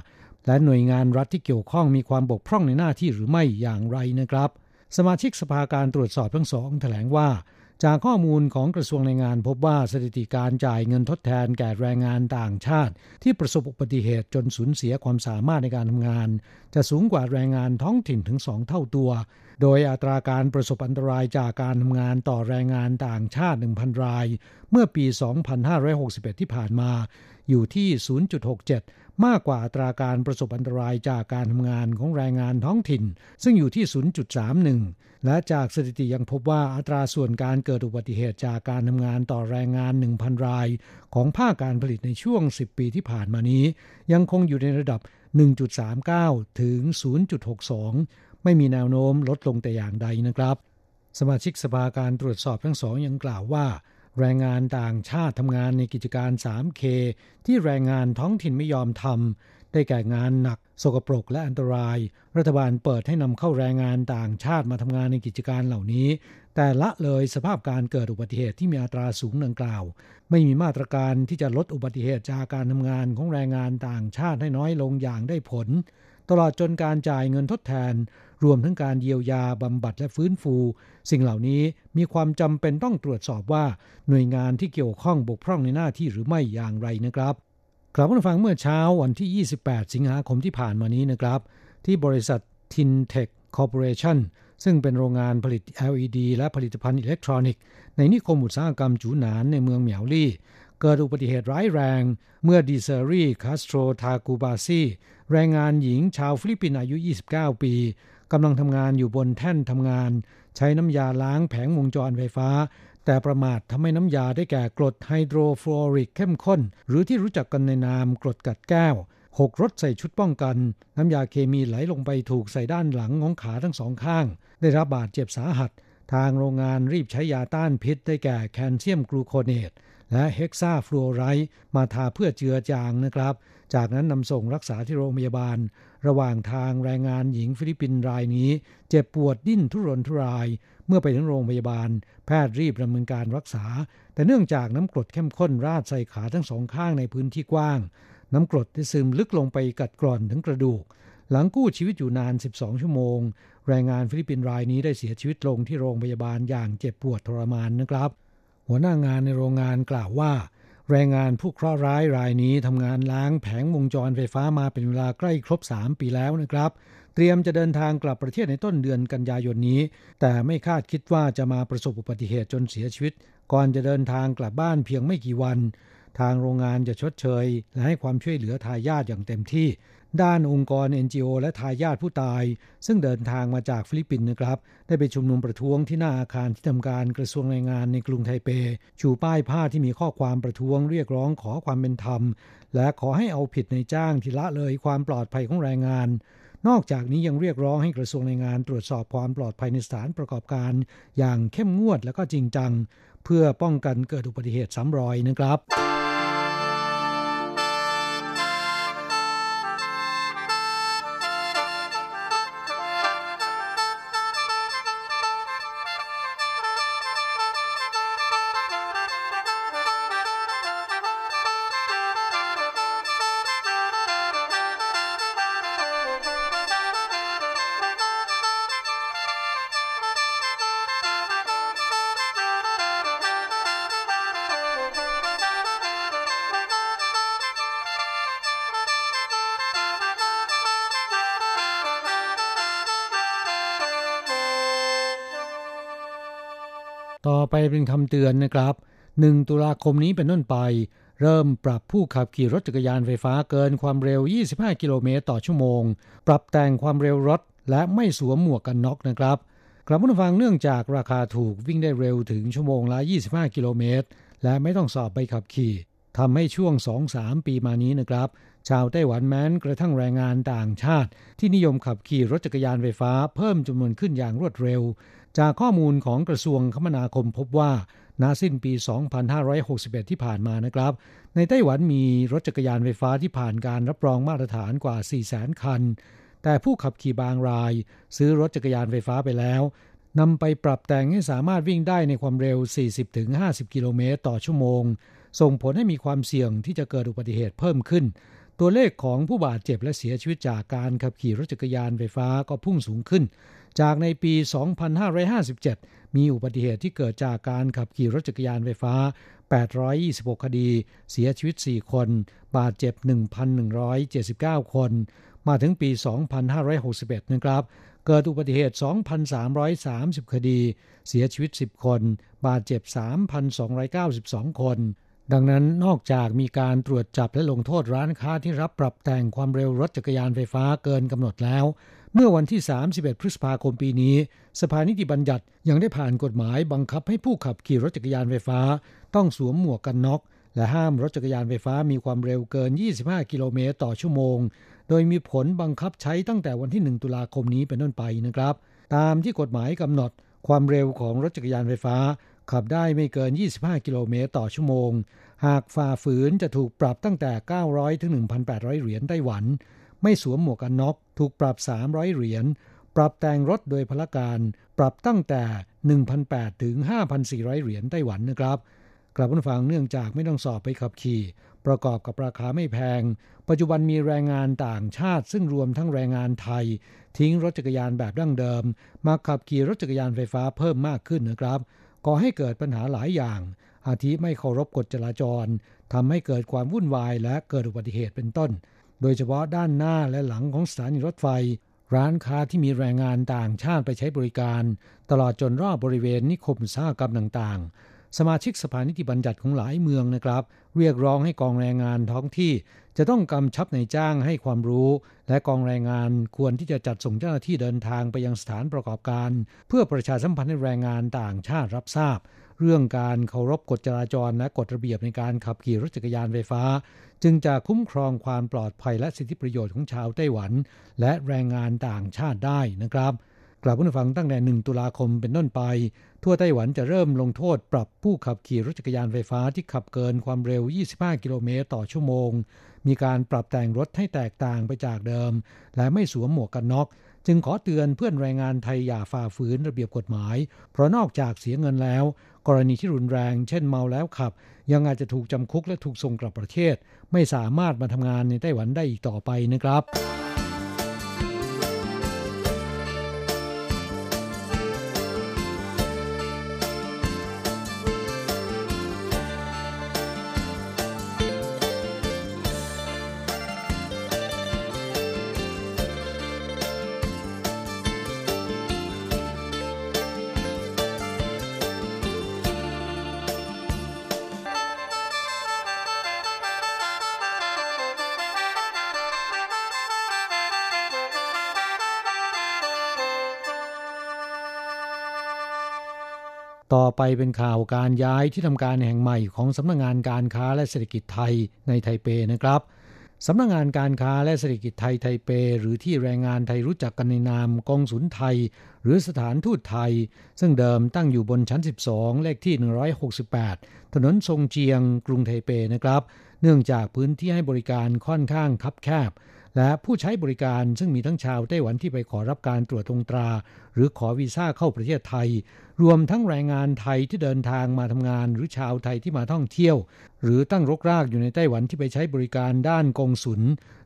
และหน่วยงานรัฐที่เกี่ยวข้องมีความบกพร่องในหน้าที่หรือไม่อย่างไรนะครับ สมาชิกสภาการตรวจสอบทั้งสองแถลงว่า จากข้อมูลของกระทรวงแรงงานพบว่าสถิติการจ่ายเงินทดแทนแก่แรงงานต่างชาติ ที่ประสบอุบัติเหตุจนสูญเสียความสามารถในการทำงาน จะสูงกว่าแรงงานท้องถิ่นถึงสองเท่าตัว โดยอัตราการประสบอันตรายจากการทำงานต่อแรงงานต่างชาติ 1,000 ราย เมื่อปี 2561 ที่ผ่านมา อยู่ที่ 0.67 มากกว่าอัตราการประสบอันตรายจากการทำงานของแรงงานท้องถิ่น ซึ่งอยู่ที่ 0.31 และจากสถิติยังพบว่าอัตราส่วนการเกิดอุบัติเหตุจากการทำงานต่อแรงงาน 1,000 ราย ของภาคการผลิตในช่วง 10 ปีที่ผ่านมานี้ ยังคงอยู่ในระดับ 1.39 ถึง 0.62 ไม่มีแนวโน้มลดลงแต่อย่างใดนะครับ สมาชิกสภาการตรวจสอบทั้งสองยังกล่าวว่า แรงงานต่างชาติทำงานในกิจการ 3K ที่แรงงานท้องถิ่นไม่ยอมทำได้แก่งานหนัก สกปรกและอันตราย รัฐบาลเปิดให้นำเข้าแรงงานต่างชาติมาทำงานในกิจการเหล่านี้ แต่ละเลยสภาพการเกิดอุบัติเหตุที่มีอัตราสูงดังกล่าว ไม่มีมาตรการที่จะลดอุบัติเหตุจากการทำงานของแรงงานต่างชาติให้น้อยลงอย่างได้ผล ตลอดจนการจ่ายเงินทดแทน รวมทั้งการเยียวยาบำบัดและฟื้นฟู สิ่งเหล่านี้มีความจำเป็นต้องตรวจสอบว่าหน่วยงานที่เกี่ยวข้องบกพร่องในหน้าที่หรือไม่อย่างไรนะครับกลับมาฟังเมื่อเช้าวันที่ 28 สิงหาคมที่ผ่านมานี้นะครับ ที่บริษัท Tintech Corporation ซึ่งเป็นโรงงานผลิต LED และผลิตภัณฑ์อิเล็กทรอนิกส์ ในนิคมอุตสาหกรรมจูหนานในเมืองเหมียวลี่ เกิดอุบัติเหตุร้ายแรง เมื่อดีเซรีคาสโตรทากูบาซีแรงงานหญิงชาวฟิลิปปินส์อายุ 29 ปี กำลังทำงานอยู่บนแท่นทำงาน ใช้น้ำยาล้างแผงวงจรไฟฟ้า แต่ประมาททำให้น้ำยาได้แก่กรดไฮโดรฟลูออริกเข้มข้น หรือที่รู้จักกันในนามกรดกัดแก้วหกรดใส่ชุดป้องกัน น้ำยาเคมีไหลลงไปถูกใส่ด้านหลังของขาทั้งสองข้าง ได้รับบาดเจ็บสาหัส ทางโรงงานรีบใช้ยาต้านพิษได้แก่แคลเซียมกลูโคเนตและเฮกซาฟลูออไรด์มาทาเพื่อเจือจางนะครับ จากนั้นนำส่งรักษาที่โรงพยาบาล ระหว่างทางแรงงานหญิงฟิลิปปินส์รายนี้ เจ็บปวดดิ้นทุรนทุราย เมื่อไปถึงโรงพยาบาล แพทย์รีบดำเนินการรักษา แต่เนื่องจากน้ำกรดเข้มข้นราดใส่ขาทั้งสองข้างในพื้นที่กว้าง น้ำกรดได้ซึมลึกลงไปกัดกร่อนถึงกระดูก หลังกู้ชีวิตอยู่นาน 12 ชั่วโมง แรงงานฟิลิปปินส์รายนี้ได้เสียชีวิตลงที่โรงพยาบาลอย่างเจ็บปวดทรมานนะครับ หัวหน้างานในโรงงานกล่าวว่า แรงงานผู้เคราะห์ร้ายรายนี้ทำงานล้างแผงวงจรไฟฟ้ามาเป็นเวลาใกล้ครบ 3 ปีแล้วนะครับ เตรียมจะเดินทางกลับประเทศในต้นเดือนกันยายนนี้ แต่ไม่คาดคิดว่าจะมาประสบอุบัติเหตุจนเสียชีวิต ก่อนจะเดินทางกลับบ้านเพียงไม่กี่วัน ทางโรงงานจะชดเชย และให้ความช่วยเหลือทายาทอย่างเต็มที่ ด้านองค์กร NGO และทายาทผู้ตาย ซึ่งเดินทางมาจากฟิลิปปินส์นะครับ ได้ไปชุมนุมประท้วงที่หน้าอาคารที่ทำการกระทรวงแรงงานในกรุงไทเป ชูป้ายผ้าที่มีข้อความประท้วงเรียกร้องขอความเป็นธรรม และขอให้เอาผิดในจ้างที่ละเลยความปลอดภัยของแรงงาน นอกจากนี้ยังเรียกร้องให้กระทรวงแรงงานตรวจสอบความปลอดภัยในสถานประกอบการ อย่างเข้มงวดและก็จริงจัง เพื่อป้องกันเกิดอุบัติเหตุซ้ำรอยนะครับ เป็นคำเตือนนะครับ 1 ตุลาคมนี้เป็นต้นไป เริ่มปรับผู้ขับขี่รถจักรยานไฟฟ้าเกินความเร็ว 25 กิโลเมตรต่อชั่วโมง ปรับแต่งความเร็วรถ และไม่สวมหมวกกันน็อกนะครับกลับมาฟังเนื่องจากราคาถูกวิ่งได้เร็วถึงชั่วโมงละ 25 กิโลเมตร และไม่ต้องสอบใบขับขี่ทำให้ช่วง 2-3 ปีมานี้นะครับ ชาวไต้หวันแม้นกระทั่งแรงงานต่างชาติ ที่นิยมขับขี่รถจักรยานไฟฟ้าเพิ่มจำนวนขึ้นอย่างรวดเร็ว จากข้อมูลของกระทรวงคมนาคมพบว่าณสิ้นปี 2561 ที่ผ่านมานะครับ ในไต้หวันมีรถจักรยานไฟฟ้าที่ผ่านการรับรองมาตรฐานกว่า 400,000 คัน แต่ผู้ขับขี่บางราย ซื้อรถจักรยานไฟฟ้าไปแล้วนำไปปรับแต่งให้สามารถวิ่งได้ในความเร็ว 40-50 กิโลเมตรต่อชั่วโมง ส่งผลให้มีความเสี่ยงที่จะเกิดอุบัติเหตุเพิ่มขึ้น ตัวเลขของผู้บาดเจ็บและเสียชีวิตจากการขับขี่รถจักรยานไฟฟ้าก็พุ่งสูงขึ้น จากในปี 2557 มีอุบัติเหตุที่เกิดจากการขับขี่รถจักรยานไฟฟ้า 826 คดี เสียชีวิต 4 คน บาดเจ็บ 1,179 คน มาถึงปี 2561 นะครับ เกิดอุบัติเหตุ 2,330 คดี เสียชีวิต 10 คน บาดเจ็บ 3,292 คนดังนั้นนอกจากมีการตรวจจับและลงโทษร้านค้าที่รับปรับแต่งความเร็วรถจักรยานไฟฟ้าเกินกำหนดแล้ว เมื่อวันที่ 31 พฤษภาคมปีนี้ สภานิติบัญญัติยังได้ผ่านกฎหมายบังคับให้ผู้ขับขี่รถจักรยานไฟฟ้า ต้องสวมหมวกกันน็อก และห้ามรถจักรยานไฟฟ้ามีความเร็วเกิน 25 กิโลเมตรต่อชั่วโมง โดยมีผลบังคับใช้ตั้งแต่วันที่ 1 ตุลาคมนี้เป็นต้นไปนะครับ ตามที่กฎหมายกำหนด ความเร็วของรถจักรยานไฟฟ้า ขับได้ไม่เกิน 25 กิโลเมตรต่อชั่วโมง หากฝ่าฝืนจะถูกปรับตั้งแต่ 900 ถึง 1,800 เหรียญไต้หวัน ไม่สวมหมวกกันน็อกถูกปรับ 300 เหรียญ ปรับแต่งรถโดยพละการ ปรับตั้งแต่ 1,800 ถึง 5,400 เหรียญไต้หวันนะครับกลับมาฟังเนื่องจากไม่ต้องสอบไปขับขี่ ประกอบกับราคาไม่แพง ปัจจุบันมีแรงงานต่างชาติ ซึ่งรวมทั้งแรงงานไทย ทิ้งรถจักรยานแบบดั้งเดิม มาขับขี่รถจักรยานไฟฟ้าเพิ่มมากขึ้นนะครับก่อให้เกิดปัญหาหลายอย่าง อาทิไม่เคารพกฎจราจรทำให้เกิดความวุ่นวายและเกิดอุบัติเหตุเป็นต้น โดยเฉพาะด้านหน้าและหลังของสถานีรถไฟ ร้านค้าที่มีแรงงานต่างชาติไปใช้บริการ ตลอดจนรอบบริเวณนิคมอุตสาหกรรมต่างๆ สมาชิกสภานิติบัญญัติของหลายเมืองนะครับ เรียกร้องให้กองแรงงานท้องที่ จะต้องกำชับในจ้างให้ความรู้ และกองแรงงานควรที่จะจัดส่งเจ้าหน้าที่เดินทางไปยังสถานประกอบการ เพื่อประชาสัมพันธ์ให้แรงงานต่างชาติรับทราบ เรื่องการเคารพกฎจราจรและกฎระเบียบในการขับขี่รถจักรยานไฟฟ้า จึงจะคุ้มครองความปลอดภัยและสิทธิประโยชน์ของชาวไต้หวัน และแรงงานต่างชาติได้นะครับกลับผู้ฟังตั้งแต่ 1 ตุลาคมเป็นต้นไป ทั่วไต้หวันจะเริ่มลงโทษปรับผู้ขับขี่รถจักรยานไฟฟ้าที่ขับเกินความเร็ว 25 กิโลเมตรต่อชั่วโมง มีการปรับแต่งรถให้แตกต่างไปจากเดิม และไม่สวมหมวกกันน็อก จึงขอเตือนเพื่อนแรงงานไทยอย่าฝ่าฝืนระเบียบกฎหมาย เพราะนอกจากเสียเงินแล้ว กรณีที่รุนแรง เช่นเมาแล้วขับ ยังอาจจะถูกจำคุกและถูกส่งกลับประเทศ ไม่สามารถมาทำงานในไต้หวันได้อีกต่อไปนะครับ ไปเป็นข่าวการย้ายที่ทำการแห่งใหม่ของสำนักงงานการค้าและเศรษฐกิจไทยในไทเปนะครับสำนักงงานการค้าและเศรษฐกิจไทยไทเป หรือที่แรงงานไทยรู้จักกันในนามกองสุนไทย หรือสถานทูตไทย ซึ่งเดิมตั้งอยู่บนชั้น 12 เลขที่ 168 ถนนทรงเจียงกรุงไทเปนะครับ เนื่องจากพื้นที่ให้บริการค่อนข้างคับแคบ และผู้ใช้บริการซึ่งมีทั้งชาวไต้หวันที่ไปขอรับการตรวจตรงตรา หรือขอวีซ่าเข้าประเทศไทย รวมทั้งแรงงานไทยที่เดินทางมาทำงาน หรือชาวไทยที่มาท่องเที่ยว หรือตั้งรกรากอยู่ในไต้หวันที่ไปใช้บริการด้านกงสุล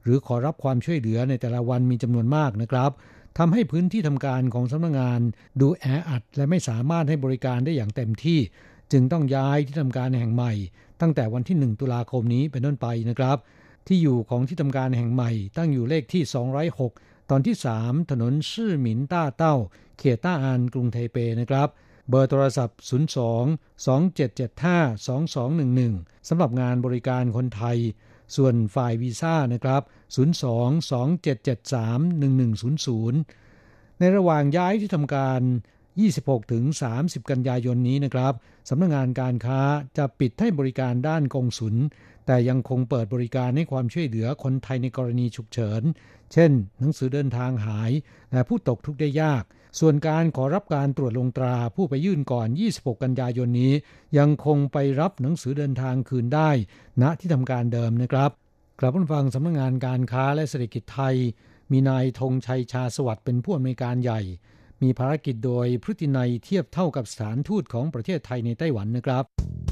หรือขอรับความช่วยเหลือในแต่ละวันมีจำนวนมากนะครับทำให้พื้นที่ทำการของสำนักงงาน ดูแออัด และไม่สามารถให้บริการได้อย่างเต็มที่ จึงต้องย้ายที่ทำการแห่งใหม่ ตั้งแต่วันที่ 1 ตุลาคมนี้เป็นต้นไปนะครับ ที่อยู่ของที่ทำการแห่งใหม่ ตั้งอยู่เลขที่ 206 ตอนที่ 3 ถนนชื่อหมินต้าเต้า เขตต้าอานกรุงไทเปนะครับ เบอร์โทรศัพท์ 02 2775 2211 สำหรับงานบริการคนไทย ส่วนฝ่ายวีซ่านะครับ 02-2773-1100 ในระหว่างย้ายที่ทำการ 26 ถึง 30 กันยายนนี้นะครับ สำนักงงานการค้าจะปิดให้บริการด้านกงสุล แต่ยังคงเปิดบริการให้ความช่วยเหลือคนไทยในกรณีฉุกเฉิน เช่น หนังสือเดินทางหายและผู้ตกทุกข์ได้ยาก ส่วนการขอรับการตรวจลงตราผู้ไปยื่นก่อน 26 กันยายนนี้ ยังคงไปรับหนังสือเดินทางคืนได้ ณที่ทำการเดิมนะครับกลับฟังสำนักงงานการค้าและเศรษฐกิจไทย มีนายธงชัยชาสวัสดิ์เป็นผู้อำนวยการใหญ่ มีภารกิจโดยพฤตินัยเทียบเท่ากับสถานทูตของประเทศไทยในไต้หวันนะครับ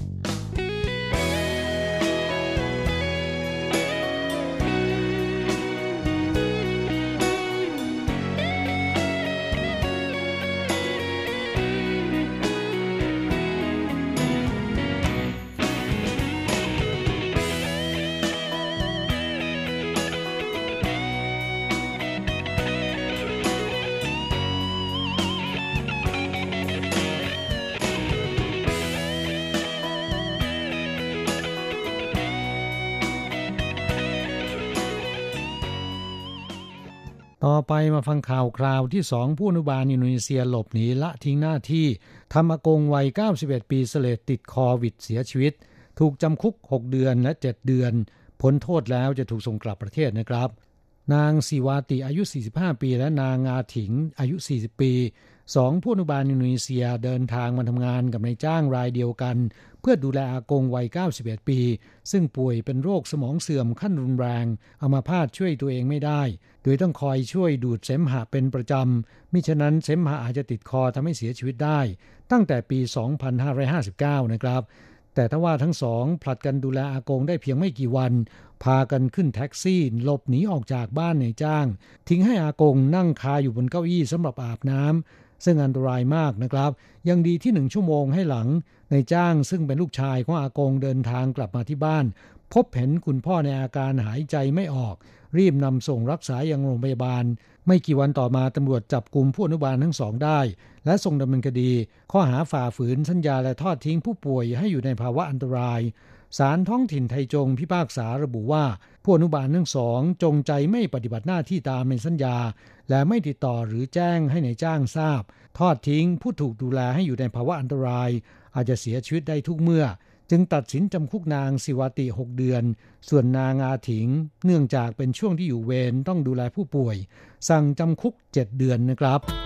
ต่อไปมาฟังข่าวคราวที่สองผู้อนุบาลอินโดนีเซียหลบหนีละทิ้งหน้าที่ทำอากงวัย 91 ปีเสลดติดโควิดเสียชีวิต ถูกจำคุก 6 เดือนและ 7 เดือน พ้นโทษแล้วจะถูกส่งกลับประเทศนะครับ นางสีวาติอายุ 45 ปี และนางงาถิงอายุ 40 ปีสองผู้อนุบาลอินโดนีเซียเดินทางมาทำงานกับนายจ้างรายเดียวกัน พื่อดูแลอากงวัย 91 ปี ซึ่งป่วยเป็นโรคสมองเสื่อมขั้นรุนแรงอามาพาตช่วยตัวเองไม่ได้ โดยต้องคอยช่วยดูดเสมหะเป็นประจำมิฉะนั้นเสมหะอาจจะติดคอทำให้เสียชีวิตได้ ตั้งแต่ปี 2559 นะครับแต่ถ้าว่าทั้งสองผลัดกันดูแลอากงได้เพียงไม่กี่วัน พากันขึ้นแท็กซี่หลบหนีออกจากบ้านในจ้าง ทิ้งให้อากงนั่งคาอยู่บนเก้าอี้สำหรับอาบน้ำ ซึ่งอันตรายมากนะครับ ยังดีที่หนึ่งชั่วโมงให้หลังในจ้างซึ่งเป็นลูกชายของอากงเดินทางกลับมาที่บ้าน พบเห็นคุณพ่อในอาการหายใจไม่ออก รีบนำส่งรักษาอยังโรงพยาบาล ไม่กี่วันต่อมาตำรวจจับกลุ่มผู้อนุบาลทั้งสองได้ และส่งดำเนินคดี ข้อหาฝ่าฝืนสัญญาและทอดทิ้งผู้ป่วยให้อยู่ในภาวะอันตรายศาลท้องถิ่นไทจงพิพากษาระบุว่า ผู้อนุบาลทั้งสองจงใจไม่ปฏิบัติหน้าที่ตามในสัญญา และไม่ติดต่อหรือแจ้งให้ในจ้างทราบ ทอดทิ้งผู้ถูกดูแลให้อยู่ในภาวะอันตราย อาจจะเสียชีวิตได้ทุกเมื่อ จึงตัดสินจำคุกนางสิวติ 6 เดือน ส่วนนางอาถิง เนื่องจากเป็นช่วงที่อยู่เวรต้องดูแลผู้ป่วย สั่งจำคุก 7 เดือนนะครับ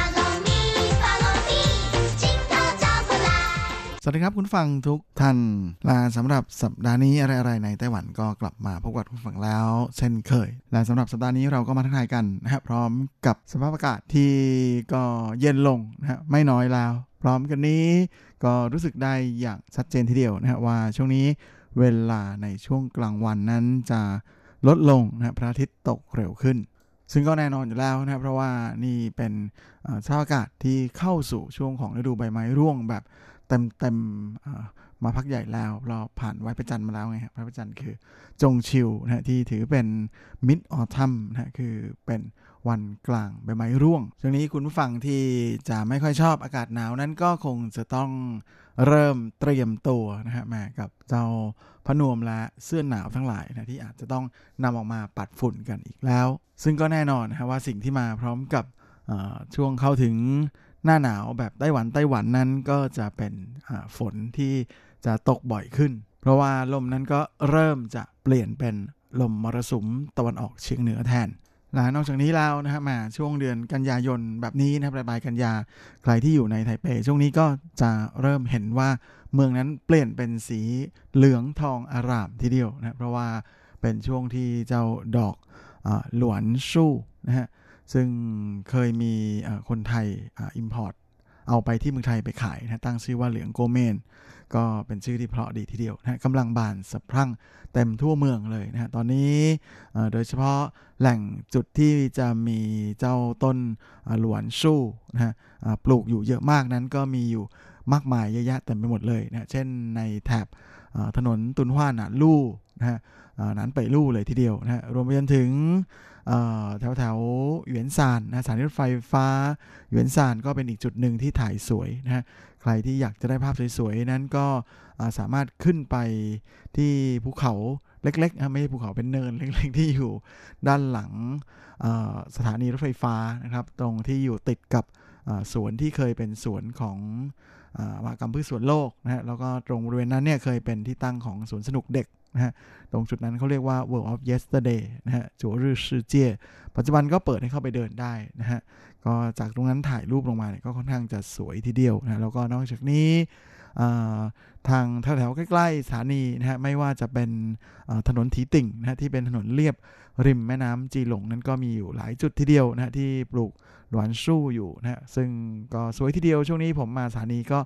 สวัสดีครับคุณฟังทุกท่านละสำหรับสัปดาห์นี้อะไรๆในไต้หวันก็กลับมาพบกับคุณฟังแล้วเช่นเคยและสำหรับสัปดาห์นี้เราก็มาทักทายกันนะครับพร้อมกับสภาพอากาศที่ก็เย็นลงนะฮะไม่น้อยแล้ว พร้อมกันนี้ก็รู้สึกได้อย่างชัดเจนทีเดียวนะฮะว่าช่วงนี้เวลาในช่วงกลางวันนั้นจะลดลงนะพระอาทิตย์ตกเร็วขึ้น ซึ่งก็แน่นอนอยู่แล้วนะเพราะว่านี่เป็นสภาพอากาศที่เข้าสู่ช่วงของฤดูใบไม้ร่วงแบบ เต็มเต็มมาพักใหญ่แล้วเราผ่านไว้ประจันมาแล้วไงครับพระประจันคือจงชิวนะที่ถือเป็นมิดออทัมนะคือเป็นวันกลางใบไม้ร่วงช่วงนี้คุณผู้ฟังที่จะไม่ค่อยชอบอากาศหนาวนั้นก็คงจะต้องเริ่มเตรียมตัวนะฮะมากับเจ้าพนวมและเสื้อหนาวทั้งหลายนะที่อาจจะต้องนำออกมาปัดฝุ่นกันอีกแล้ว ซึ่งก็แน่นอนนะว่าสิ่งที่มาพร้อมกับช่วงเข้าถึง หน้าหนาวแบบไต้หวันไต้หวันนั้นก็จะเป็นฝนที่จะตกบ่อยขึ้น เพราะว่าลมนั้นก็เริ่มจะเปลี่ยนเป็นลมมรสุมตะวันออกเฉียงเหนือแทนและนอกจากนี้แล้วนะครับมาช่วงเดือนกันยายนแบบนี้นะครับปลายกันยาใครที่อยู่ในไทเปช่วงนี้ก็จะเริ่มเห็นว่าเมืองนั้นเปลี่ยนเป็นสีเหลืองทองอารามทีเดียวนะเพราะว่าเป็นช่วงที่เจ้าดอกอ栾树นะฮะ ซึ่งเคยมีคนไทย import เอาไปที่เมืองไทยไปขายนะตั้งชื่อว่าเหลืองโกเมน ก็เป็นชื่อที่เพราะดีทีเดียวนะกำลังบานสะพรั่งเต็มทั่วเมืองเลยนะตอนนี้โดยเฉพาะแหล่งจุดที่จะมีเจ้าต้น栾树นะฮะปลูกอยู่เยอะมากนั้นก็มีอยู่มากมายเยอะแยะเต็มไปหมดเลยนะเช่นในแถบถนนตุนหว้าหนานลู่นะฮะนั้นไปลู่เลยทีเดียวนะรวมไปจนถึง แถวแถวหยวนซานนะสถานีรถไฟฟ้าหยวนซานก็เป็นอีกจุดหนึ่งที่ถ่ายสวยนะฮะใครที่อยากจะได้ภาพสวยๆนั้นก็สามารถขึ้นไปที่ภูเขาเล็กๆนะไม่ใช่ภูเขาเป็นเนินเล็กๆที่อยู่ด้านหลังสถานีรถไฟฟ้านะครับ ตรงที่อยู่ติดกับสวนที่เคยเป็นสวนของมหากรรมพืชสวนโลกนะฮะแล้วก็ตรงบริเวณนั้นเนี่ยเคยเป็นที่ตั้งของสวนสนุกเด็ก นะฮะตรงจุดนั้นเขาเรียกว่า World of Yesterday นะฮะจัวรือซื่อเจียปัจจุบันก็เปิดให้เข้าไปเดินได้นะฮะก็จากตรงนั้นถ่ายรูปลงมาเนี่ยก็ค่อนข้างจะสวยทีเดียวนะแล้วก็นอกจากนี้ ทางแถวๆใกล้ๆสถานีนะฮะไม่ว่าจะเป็นถนนถีติ่งนะฮะที่เป็นถนนเรียบริมแม่น้ำจีหลงนั้นก็มีอยู่หลายจุดทีเดียวนะฮะที่ปลูกหลวนสู้อยู่นะฮะซึ่งก็สวยทีเดียวช่วงนี้ผมมาสถานีก็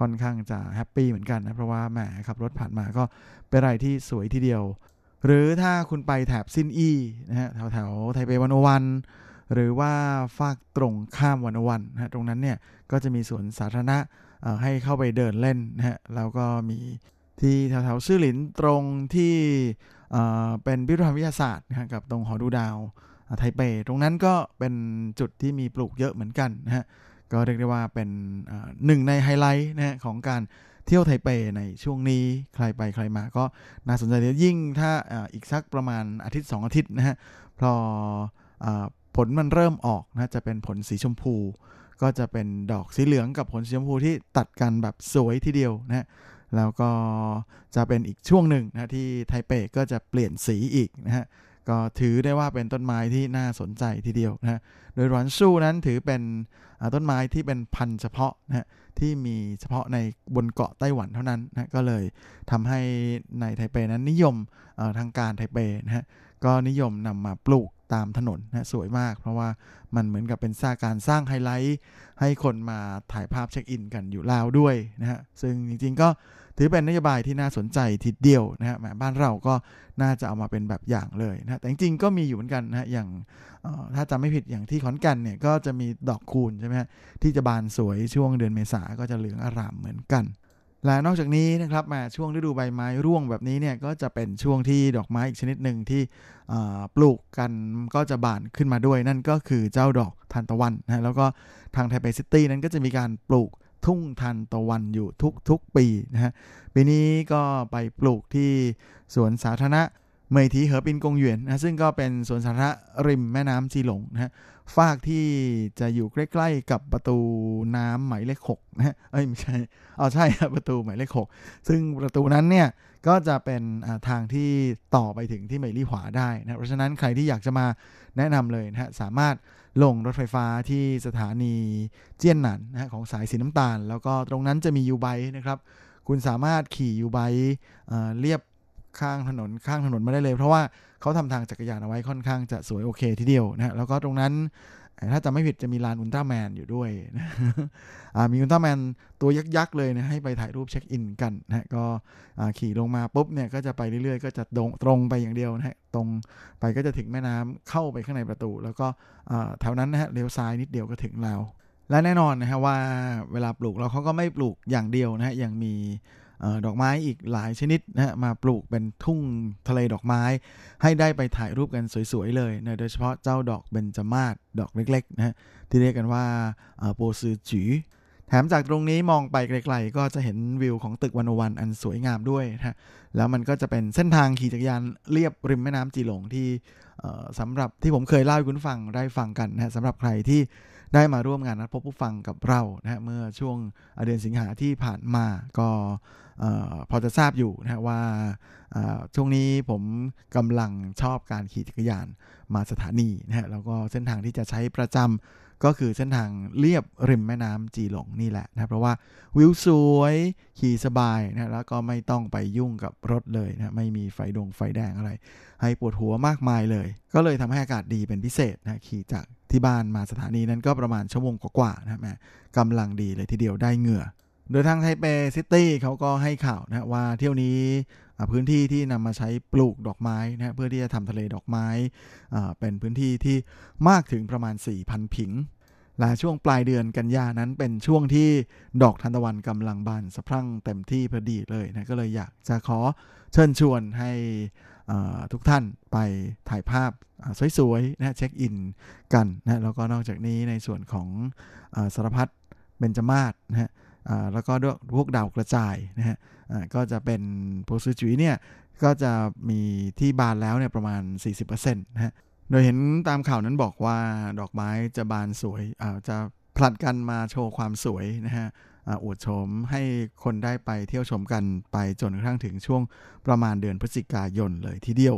ค่อนข้างจะแฮปปี้เหมือนกันนะเพราะว่าแหมขับรถผ่านมาก็เป็นอะไรที่สวยทีเดียว หรือถ้าคุณไปแถบซินอีนะฮะแถวแถวไทเปวันโอวันหรือว่าฝากตรงข้ามวันอวันนะตรงนั้นเนี่ยก็จะมีสวนสาธารณะ ให้เข้าไปเดินเล่นนะฮะแล้วก็มีที่แถวแถวซื่อหลินตรงที่เป็นพิพิธภัณฑ์วิทยาศาสตร์นะกับตรงหอดูดาวไทเป ตรงนั้นก็เป็นจุดที่มีปลูกเยอะเหมือนกันนะฮะก็เรียกได้ว่าเป็นหนึ่งในไฮไลท์นะฮะของการเที่ยวไทเปในช่วงนี้ใครไปใครมาก็น่าสนใจเยอะยิ่งถ้าอีกสักประมาณอาทิตย์ 2 อาทิตย์นะฮะพอผลมันเริ่มออกนะจะเป็นผลสีชมพู ก็จะเป็นดอกสีเหลืองกับผลสีชมพูที่ตัดกันแบบสวยทีเดียวนะฮะแล้วก็จะเป็นอีกช่วงหนึ่งนะที่ไทเปก็จะเปลี่ยนสีอีกนะฮะก็ถือได้ว่าเป็นต้นไม้ที่น่าสนใจทีเดียวนะฮะโดยหวนสู้นั้นถือเป็นต้นไม้ที่เป็นพันธุ์เฉพาะนะฮะที่มีเฉพาะในบนเกาะไต้หวันเท่านั้นนะก็เลยทำให้ในไทเปนั้นนิยมทางการไทเปนะฮะก็นิยมนำมาปลูก ตามถนนนะสวยมาก เพราะว่ามันเหมือนกับเป็นสร้างการสร้างไฮไลท์ ให้คนมาถ่ายภาพเช็คอินกันอยู่ล้วด้วยนะฮะซึ่งจริงๆก็ถือเป็นนโยบายที่น่าสนใจทีเดียวนะฮะบ้านเราก็น่าจะเอามาเป็นแบบอย่างเลยนะแต่จริงๆก็มีอยู่เหมือนกันนะฮะอย่างถ้าจำไม่ผิดอย่างที่ขอนแก่นเนี่ยก็จะมีดอกคูณใช่ไหมฮะที่จะบานสวยช่วงเดือนเมษาก็จะเหลืองอารามเหมือนกัน และนอกจากนี้นะครับมาช่วงฤดูใบไม้ร่วงแบบนี้เนี่ยก็จะเป็นช่วงที่ดอกไม้อีกชนิดหนึ่งที่ปลูกกันก็จะบานขึ้นมาด้วย นั่นก็คือเจ้าดอกทานตะวันนะแล้วก็ทางไทเปซิตี้นั้นก็จะมีการปลูกทุ่งทานตะวันอยู่ทุกๆปีนะฮะปีนี้ก็ไปปลูกที่สวนสาธารณะเมยทีเหอปินกงหยวนนะซึ่งก็เป็นสวนสาธารณะริมแม่น้ำจีหลงนะฮะ ฟากที่จะอยู่ใกล้ ๆ กับประตูน้ำหมายเลขหกนะฮะเอ้ยไม่ใช่อ๋อใช่ครับประตูหมายเลขหกซึ่งประตูนั้นเนี่ยก็จะเป็นทางที่ต่อไปถึงที่เมลี่หวาได้นะเพราะฉะนั้นใครที่อยากจะมาแนะนำเลยนะฮะสามารถลงรถไฟฟ้าที่สถานีเจี้ยนหนันนะของสายสีน้ำตาล แล้วก็ตรงนั้นจะมียูไบนะครับ คุณสามารถขี่ยูไบเรียบ ข้างถนนข้างถนนมาได้เลย เพราะว่าเขาทำทางจักรยานเอาไว้ค่อนข้างจะสวยโอเคทีเดียวนะแล้วก็ตรงนั้นถ้าจะไม่ผิดจะมีลานอุลตร้าแมนอยู่ด้วยนะมีอุลตร้าแมนตัวยักษ์ ๆ เลยนะให้ไปถ่ายรูปเช็คอินกันนะก็ขี่ลงมาปุ๊บเนี่ยก็จะไปเรื่อยๆ ก็จะตรงไปอย่างเดียวนะฮะตรงไปก็จะถึงแม่น้ำเข้าไปข้างในประตู แล้วก็แถวนั้นนะฮะเลี้ยวซ้ายนิดเดียวก็ถึงแล้ว และแน่นอนนะฮะว่าเวลาปลูกเราเขาก็ไม่ปลูกอย่างเดียวนะฮะยังมี ดอกไม้อีกหลายชนิดนะมาปลูกเป็นทุ่งทะเลดอกไม้ ให้ได้ไปถ่ายรูปกันสวยๆเลยนะโดยเฉพาะเจ้าดอกเบญจมาศดอกเล็กๆนะที่เรียกกันว่าโปซือจีแถมจากตรงนี้มองไปไกลๆ ก็จะเห็นวิวของตึกวันวันอันสวยงามด้วยนะแล้วมันก็จะเป็นเส้นทางขี่จักรยานเรียบริมแม่น้ำจีหลงที่สำหรับที่ผมเคยเล่าให้คุณฟังได้ฟังกันนะสำหรับใครที่ ได้มาร่วมงานนัดพบผู้ฟังกับเรานะเมื่อช่วงเดือนสิงหาที่ผ่านมาก็พอจะทราบอยู่นะว่าช่วงนี้ผมกำลังชอบการขี่จักรยานมาสถานีนะฮะแล้วก็เส้นทางที่จะใช้ประจำ ก็คือเส้นทางเรียบริมแม่น้ำจีหลงนี่แหละนะเพราะว่าวิวสวยขี่สบายนะแล้วก็ไม่ต้องไปยุ่งกับรถเลยนะไม่มีไฟดงไฟแดงอะไร ให้ปวดหัวมากมายเลย ก็เลยทำให้อากาศดีเป็นพิเศษนะขี่จากที่บ้านมาสถานีนั้นก็ประมาณชั่วโมงกว่าๆนะแม่กำลังดีเลยทีเดียวได้เหงื่อ โดยทางไทเปซิตี้เขาก็ให้ข่าวนะว่าเที่ยวนี้พื้นที่ที่นำมาใช้ปลูกดอกไม้นะเพื่อที่จะทำทะเลดอกไม้เป็นพื้นที่ที่มากถึงประมาณ 4,000 ผิง และช่วงปลายเดือนกันยานั้นเป็นช่วงที่ดอกทานตะวันกำลังบานสะพรั่งเต็มที่พอดีเลยนะก็เลยอยากจะขอเชิญชวนให้ทุกท่านไปถ่ายภาพสวยๆนะเช็คอินกันนะแล้วก็นอกจากนี้ในส่วนของสารพัดเบญจมาศนะฮะ แล้วก็ด้วยพวกดาวกระจายนะฮะก็จะเป็นโพซูจุยเนี่ยก็จะมีที่บานแล้วเนี่ยประมาณ 40%นะฮะโดยเห็นตามข่าวนั้นบอกว่าดอกไม้จะบานสวยจะผลัดกันมาโชว์ความสวยนะฮะอวดชมให้คนได้ไปเที่ยวชมกันไปจนกระทั่งถึงช่วงประมาณเดือนพฤศจิกายนเลยทีเดียว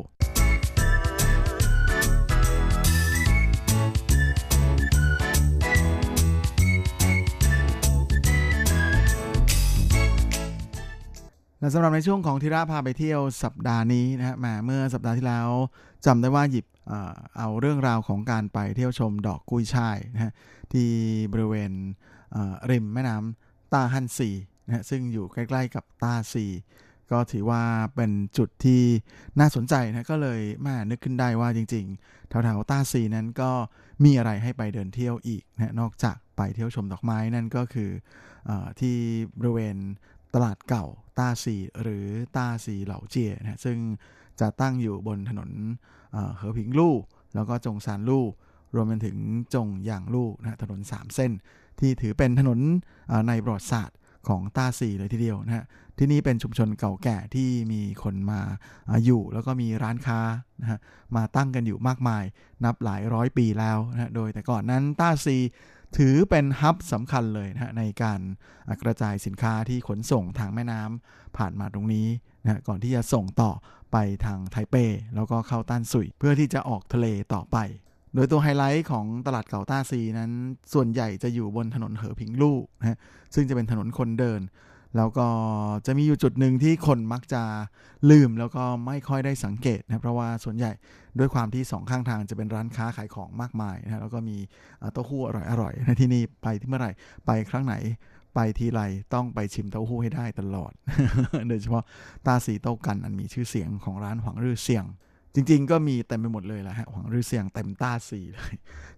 และสำหรับในช่วงของทีระพาไปเที่ยวสัปดาห์นี้นะฮะมาเมื่อสัปดาห์ที่แล้วจำได้ว่าหยิบเอาเรื่องราวของการไปเที่ยวชมดอกกุยช่ายนะฮะที่บริเวณริมแม่น้ำตาฮันซีนะฮะซึ่งอยู่ใกล้ๆกับตาซี ก็ถือว่าเป็นจุดที่น่าสนใจนะก็เลยมานึกขึ้นได้ว่าจริงๆแถวๆตาซีนั้นก็มีอะไรให้ไปเดินเที่ยวอีกนะนอกจากไปเที่ยวชมดอกไม้นั่นก็คืออที่บริเวณ ตลาดเก่าต้าซีหรือต้าซีเหล่าเจียนะซึ่งจะตั้งอยู่บนถนนเหอผิงลู่ แล้วก็จงซานลู่ รวมไปถึงจงหยางลู่นะถนน 3 เส้น ที่ถือเป็นถนนในประวัติศาสตร์ของต้าซีเลยทีเดียวนะฮะที่นี่เป็นชุมชนเก่าแก่ที่มีคนมาอยู่แล้วก็มีร้านค้านะฮะมาตั้งกันอยู่มากมาย นับหลายร้อยปีแล้วนะโดยแต่ก่อนนั้นต้าซี ถือเป็นฮับสำคัญเลยนะในการกระจายสินค้าที่ขนส่งทางแม่น้ำผ่านมาตรงนี้นะก่อนที่จะส่งต่อไปทางไทเป แล้วก็เข้าต้านสุย เพื่อที่จะออกทะเลต่อไป โดยตัวไฮไลท์ของตลาดเก่าต้าซีนั้น ส่วนใหญ่จะอยู่บนถนนเหอพิงลู่นะซึ่งจะเป็นถนนคนเดิน แล้วก็จะมีอยู่จุดหนึ่งที่คนมักจะลืมแล้วก็ไม่ค่อยได้สังเกตนะเพราะว่าส่วนใหญ่ด้วยความที่สองข้างทางจะเป็นร้านค้าขายของมากมายนะแล้วก็มีเต้าหู้อร่อยๆนะที่นี่ไปที่เมื่อไหร่ไปครั้งไหนไปทีไรต้องไปชิมเต้าหู้ให้ได้ตลอด โดยเฉพาะตาสีเต้ากันอันมีชื่อเสียงของร้านหวังรือเสียง จริงๆ ก็มีเต็มไปหมดเลยแหละฮะหวังรือเสียงเต็มต้าสีเลย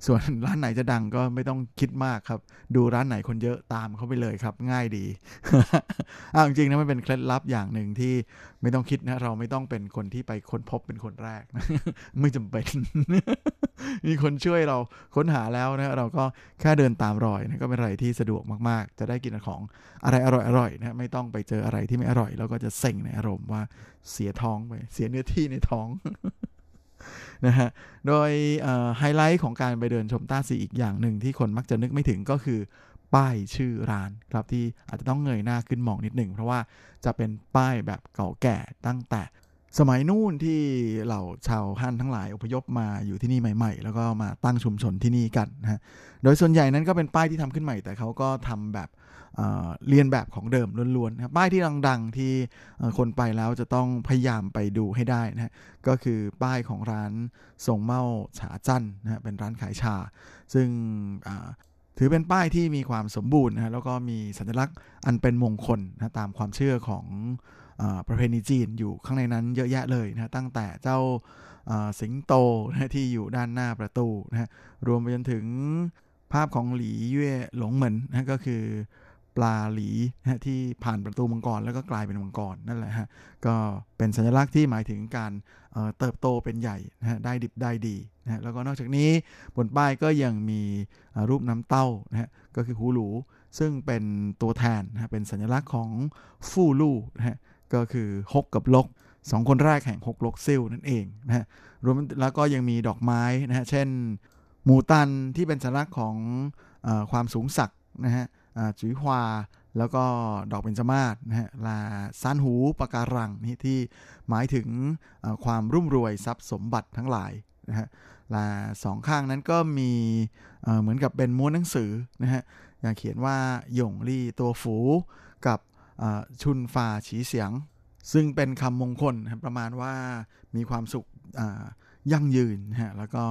ส่วนร้านไหนจะดังก็ไม่ต้องคิดมากครับ ดูร้านไหนคนเยอะตามเขาไปเลยครับ ง่ายดีอ้าวจริงๆนะมันเป็นเคล็ดลับอย่างหนึ่งที่ ไม่ต้องคิดนะ เราไม่ต้องเป็นคนที่ไปค้นพบเป็นคนแรก ไม่จำเป็น มีคนช่วยเราค้นหาแล้วนะ เราก็แค่เดินตามรอยนะก็เป็นอะไรที่สะดวกมากๆ จะได้กินของอะไรอร่อยๆนะไม่ต้องไปเจออะไรที่ไม่อร่อย แล้วก็จะเซ็งในอารมณ์ว่าเสียท้องไปเสียเนื้อที่ในท้องนะฮะโดยไฮไลท์ของการไปเดินชมต้าซีอีกอย่างหนึ่งที่คนมักจะนึกไม่ถึงก็คือ ป้ายชื่อร้านครับที่อาจจะต้องเงยหน้าขึ้นมองนิดหนึ่งเพราะว่าจะเป็นป้ายแบบเก่าแก่ตั้งแต่ สมัยนู่นที่เหล่าชาวฮั่นทั้งหลายอพยพมาอยู่ที่นี่ใหม่ ๆ แล้วก็มาตั้งชุมชนที่นี่กันนะฮะโดยส่วนใหญ่นั้นก็เป็นป้ายที่ทำขึ้นใหม่ แต่เขาก็ทำแบบเรียนแบบของเดิมล้วนๆนะป้ายที่ดังๆที่คนไปแล้วจะต้องพยายามไปดูให้ได้นะก็คือป้ายของร้านทรงเมาฉาจั่นนะเป็นร้านขายชา ซึ่ง ถือเป็นป้ายที่มีความสมบูรณ์นะแล้วก็มีสัญลักษณ์อันเป็นมงคลนะตามความเชื่อของประเพณีจีนอยู่ข้างในนั้นเยอะแยะเลยนะตั้งแต่เจ้าสิงโตนะที่อยู่ด้านหน้าประตูนะรวมไปจนถึงภาพของหลีเย่หลงเหมินนะก็คือปลาหลีนะที่ผ่านประตูมังกรแล้วก็กลายเป็นมังกรนั่นแหละฮะก็เป็นสัญลักษณ์ที่หมายถึงการเติบโตเป็นใหญ่นะฮะได้ดิบได้ดี นะแล้วก็นอกจากนี้บนป้ายก็ยังมีรูปน้ำเต้านะฮะก็คือหูหลูซึ่งเป็นตัวแทนนะเป็นสัญลักษณ์ของฟู่ลู่นะฮะก็คือฮกกับลกสองคนแรกแห่งฮกลกซิลนั่นเองนะฮะรวมแล้วก็ยังมีดอกไม้นะฮะเช่นหมูตันที่เป็นสัญลักษณ์ของอความสูงสักนะฮะจุ๋ยฮวาแล้วก็ดอกเบญจมาศนะฮะลาซานหูปะการังนี่ที่หมายถึงความรุ่มรวยทรัพย์สมบัติทั้งหลายนะฮะ ลาสองข้างนั้นก็มีเหมือนกับเป็นม้วนหนังสือนะฮะอย่างเขียนว่าหยงลี่ตัวฝูกับชุนฟาฉีเสียง ซึ่งเป็นคำมงคลประมาณว่ามีความสุขยั่งยืนฮะแล้วก็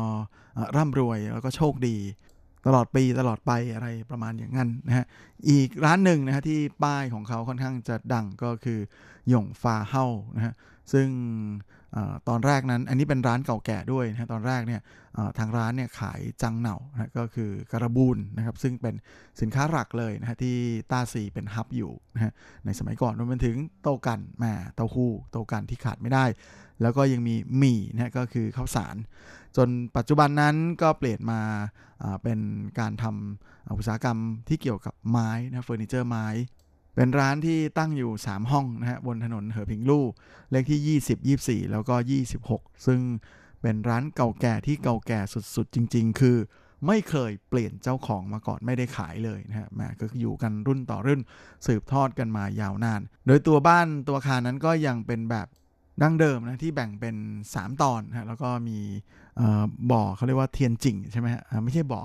ร่ำรวยแล้วก็โชคดี ตลอดปีตลอดไปอะไรประมาณอย่างนั้นนะฮะอีกร้านหนึ่งนะฮะที่ป้ายของเขาค่อนข้างจะดังก็คือหยงฟาเฮานะฮะซึ่ง ตอนแรกนั้นอันนี้เป็นร้านเก่าแก่ด้วยนะตอนแรกเนี่ยทางร้านเนี่ยขายจังเหน่านะก็คือการบูนนะครับซึ่งเป็นสินค้าหลักเลยนะฮะที่ต้าซีเป็นฮับอยู่นะฮะในสมัยก่อนรวมไปถึงโตกันแม่เต้าหู้โตกันที่ขาดไม่ได้ แล้วก็ยังมีหมี่นะก็คือข้าวสาร จนปัจจุบันนั้นก็เปลี่ยนมาเป็นการทำอุตสาหกรรมที่เกี่ยวกับไม้นะเฟอร์นิเจอร์ไม้ เป็นร้านที่ตั้งอยู่ 3 ห้องนะฮะบนถนนเหอพิงลู่เลขที่ 20 24 แล้วก็ 26 ซึ่งเป็นร้านเก่าแก่ที่เก่าแก่สุดๆ จริง ๆ คือไม่เคยเปลี่ยนเจ้าของมาก่อนไม่ได้ขายเลยนะฮะแม่ก็อยู่กันรุ่นต่อรุ่นสืบทอดกันมายาวนาน โดยตัวบ้านตัวอาคารนั้นก็ยังเป็นแบบดั้งเดิมนะที่แบ่งเป็น 3 ตอนนะแล้วก็มีบ่อเขาเรียกว่าเทียนจิ่งใช่ไหมฮะไม่ใช่บ่อ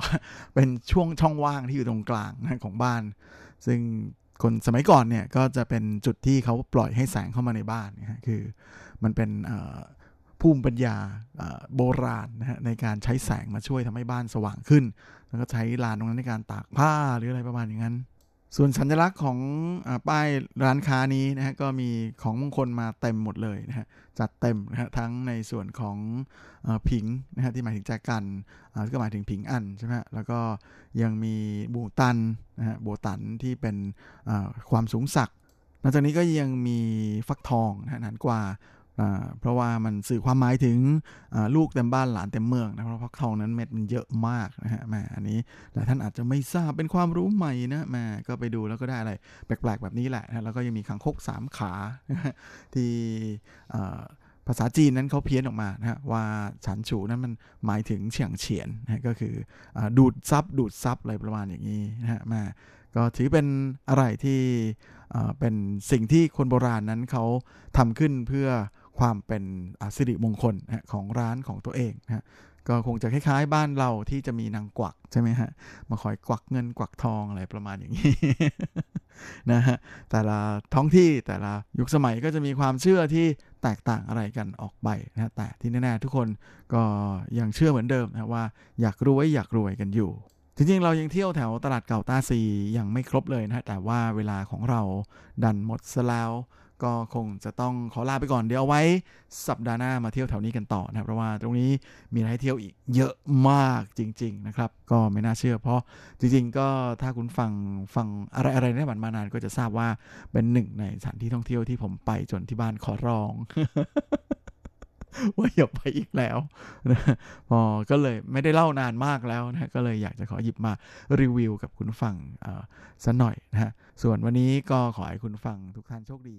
เป็นช่วงช่องว่างที่อยู่ตรงกลางนะของบ้าน ซึ่ง คนสมัยก่อนเนี่ยก็จะเป็นจุดที่เขาปล่อยให้แสงเข้ามาในบ้านนะคือมันเป็นภูมิปัญญาโบราณนะฮะในการใช้แสงมาช่วยทำให้บ้านสว่างขึ้น แล้วก็ใช้ลานตรงนั้นในการตากผ้าหรืออะไรประมาณอย่างนั้น ส่วนสัญลักษณ์ของอป้ายร้านค้านี้นะฮะก็มีของมงคลมาเต็มหมดเลยนะฮะจัดเต็มนะฮะทั้งในส่วนของอผิงนะฮะที่หมายถึงแจกันก็หมายถึงผิงอันใช่ไหมแล้วก็ยังมีบูตันนะฮะโบตันที่เป็นความสูงสักนอกจากนี้ก็ยังมีฟักทองนะฮะนานกว่า เพราะว่ามันสื่อความหมายถึงลูกเต็มบ้านหลานเต็มเมืองนะเพราะพักทองนั้นเม็ดมันเยอะมากนะฮะแมอันนี้หลายท่านอาจจะไม่ทราบเป็นความรู้ใหม่นะแมก็ไปดูแล้วก็ได้อะไรแปลกๆแบบนี้แหละนะแล้วก็ยังมีขังคกสามขาที่ภาษาจีนนั้นเขาเพี้ยนออกมานะฮะว่าฉันฉูนั้นมันหมายถึงเฉียงเฉียนนะก็คืออดูดซับดูดซับอะไรประมาณอย่างนี้นะฮะแม่ก็ถือเป็นอะไรที่เป็นสิ่งที่คนโบราณนั้นเขาทำขึ้นเพื่อ ความเป็นสิริมงคลของร้านของตัวเองนะก็คงจะคล้ายๆ บ้านเราที่จะมีนางกวักใช่ไหมฮะมาคอยกวักเงินกวักทองอะไรประมาณอย่างนี้นะฮะแต่ละท้องที่แต่ละยุคสมัยก็จะมีความเชื่อที่แตกต่างอะไรกันออกไปนะแต่ที่แน่ๆทุกคนก็ยังเชื่อเหมือนเดิมนะว่าอยากรวยอยากรวยกันอยู่จริงๆ เรายังเที่ยวแถวตลาดเก่าตาซียังไม่ครบเลยนะแต่ว่าเวลาของเราดันหมดซะแล้ว ก็คงจะต้องขอลาไปก่อนเดี๋ยวเอาไว้สัปดาห์หน้ามาเที่ยวแถวนี้กันต่อนะครับ เพราะว่าตรงนี้มีอะไรให้เที่ยวอีกเยอะมากจริง ๆ นะครับ ก็ไม่น่าเชื่อ เพราะจริง ๆ ก็ถ้าคุณฟังฟังอะไรอะไรในบันมานานก็จะทราบว่าเป็นหนึ่งในสถานที่ท่องเที่ยวที่ผมไปจนที่บ้านขอร้องว่าอย่าไปอีกแล้วนะพอก็เลยไม่ได้เล่านานมากแล้วนะก็เลยอยากจะขอหยิบมารีวิวกับคุณฟังสักหน่อยนะฮะส่วนวันนี้ก็ขอให้คุณฟังทุกท่านโชคดี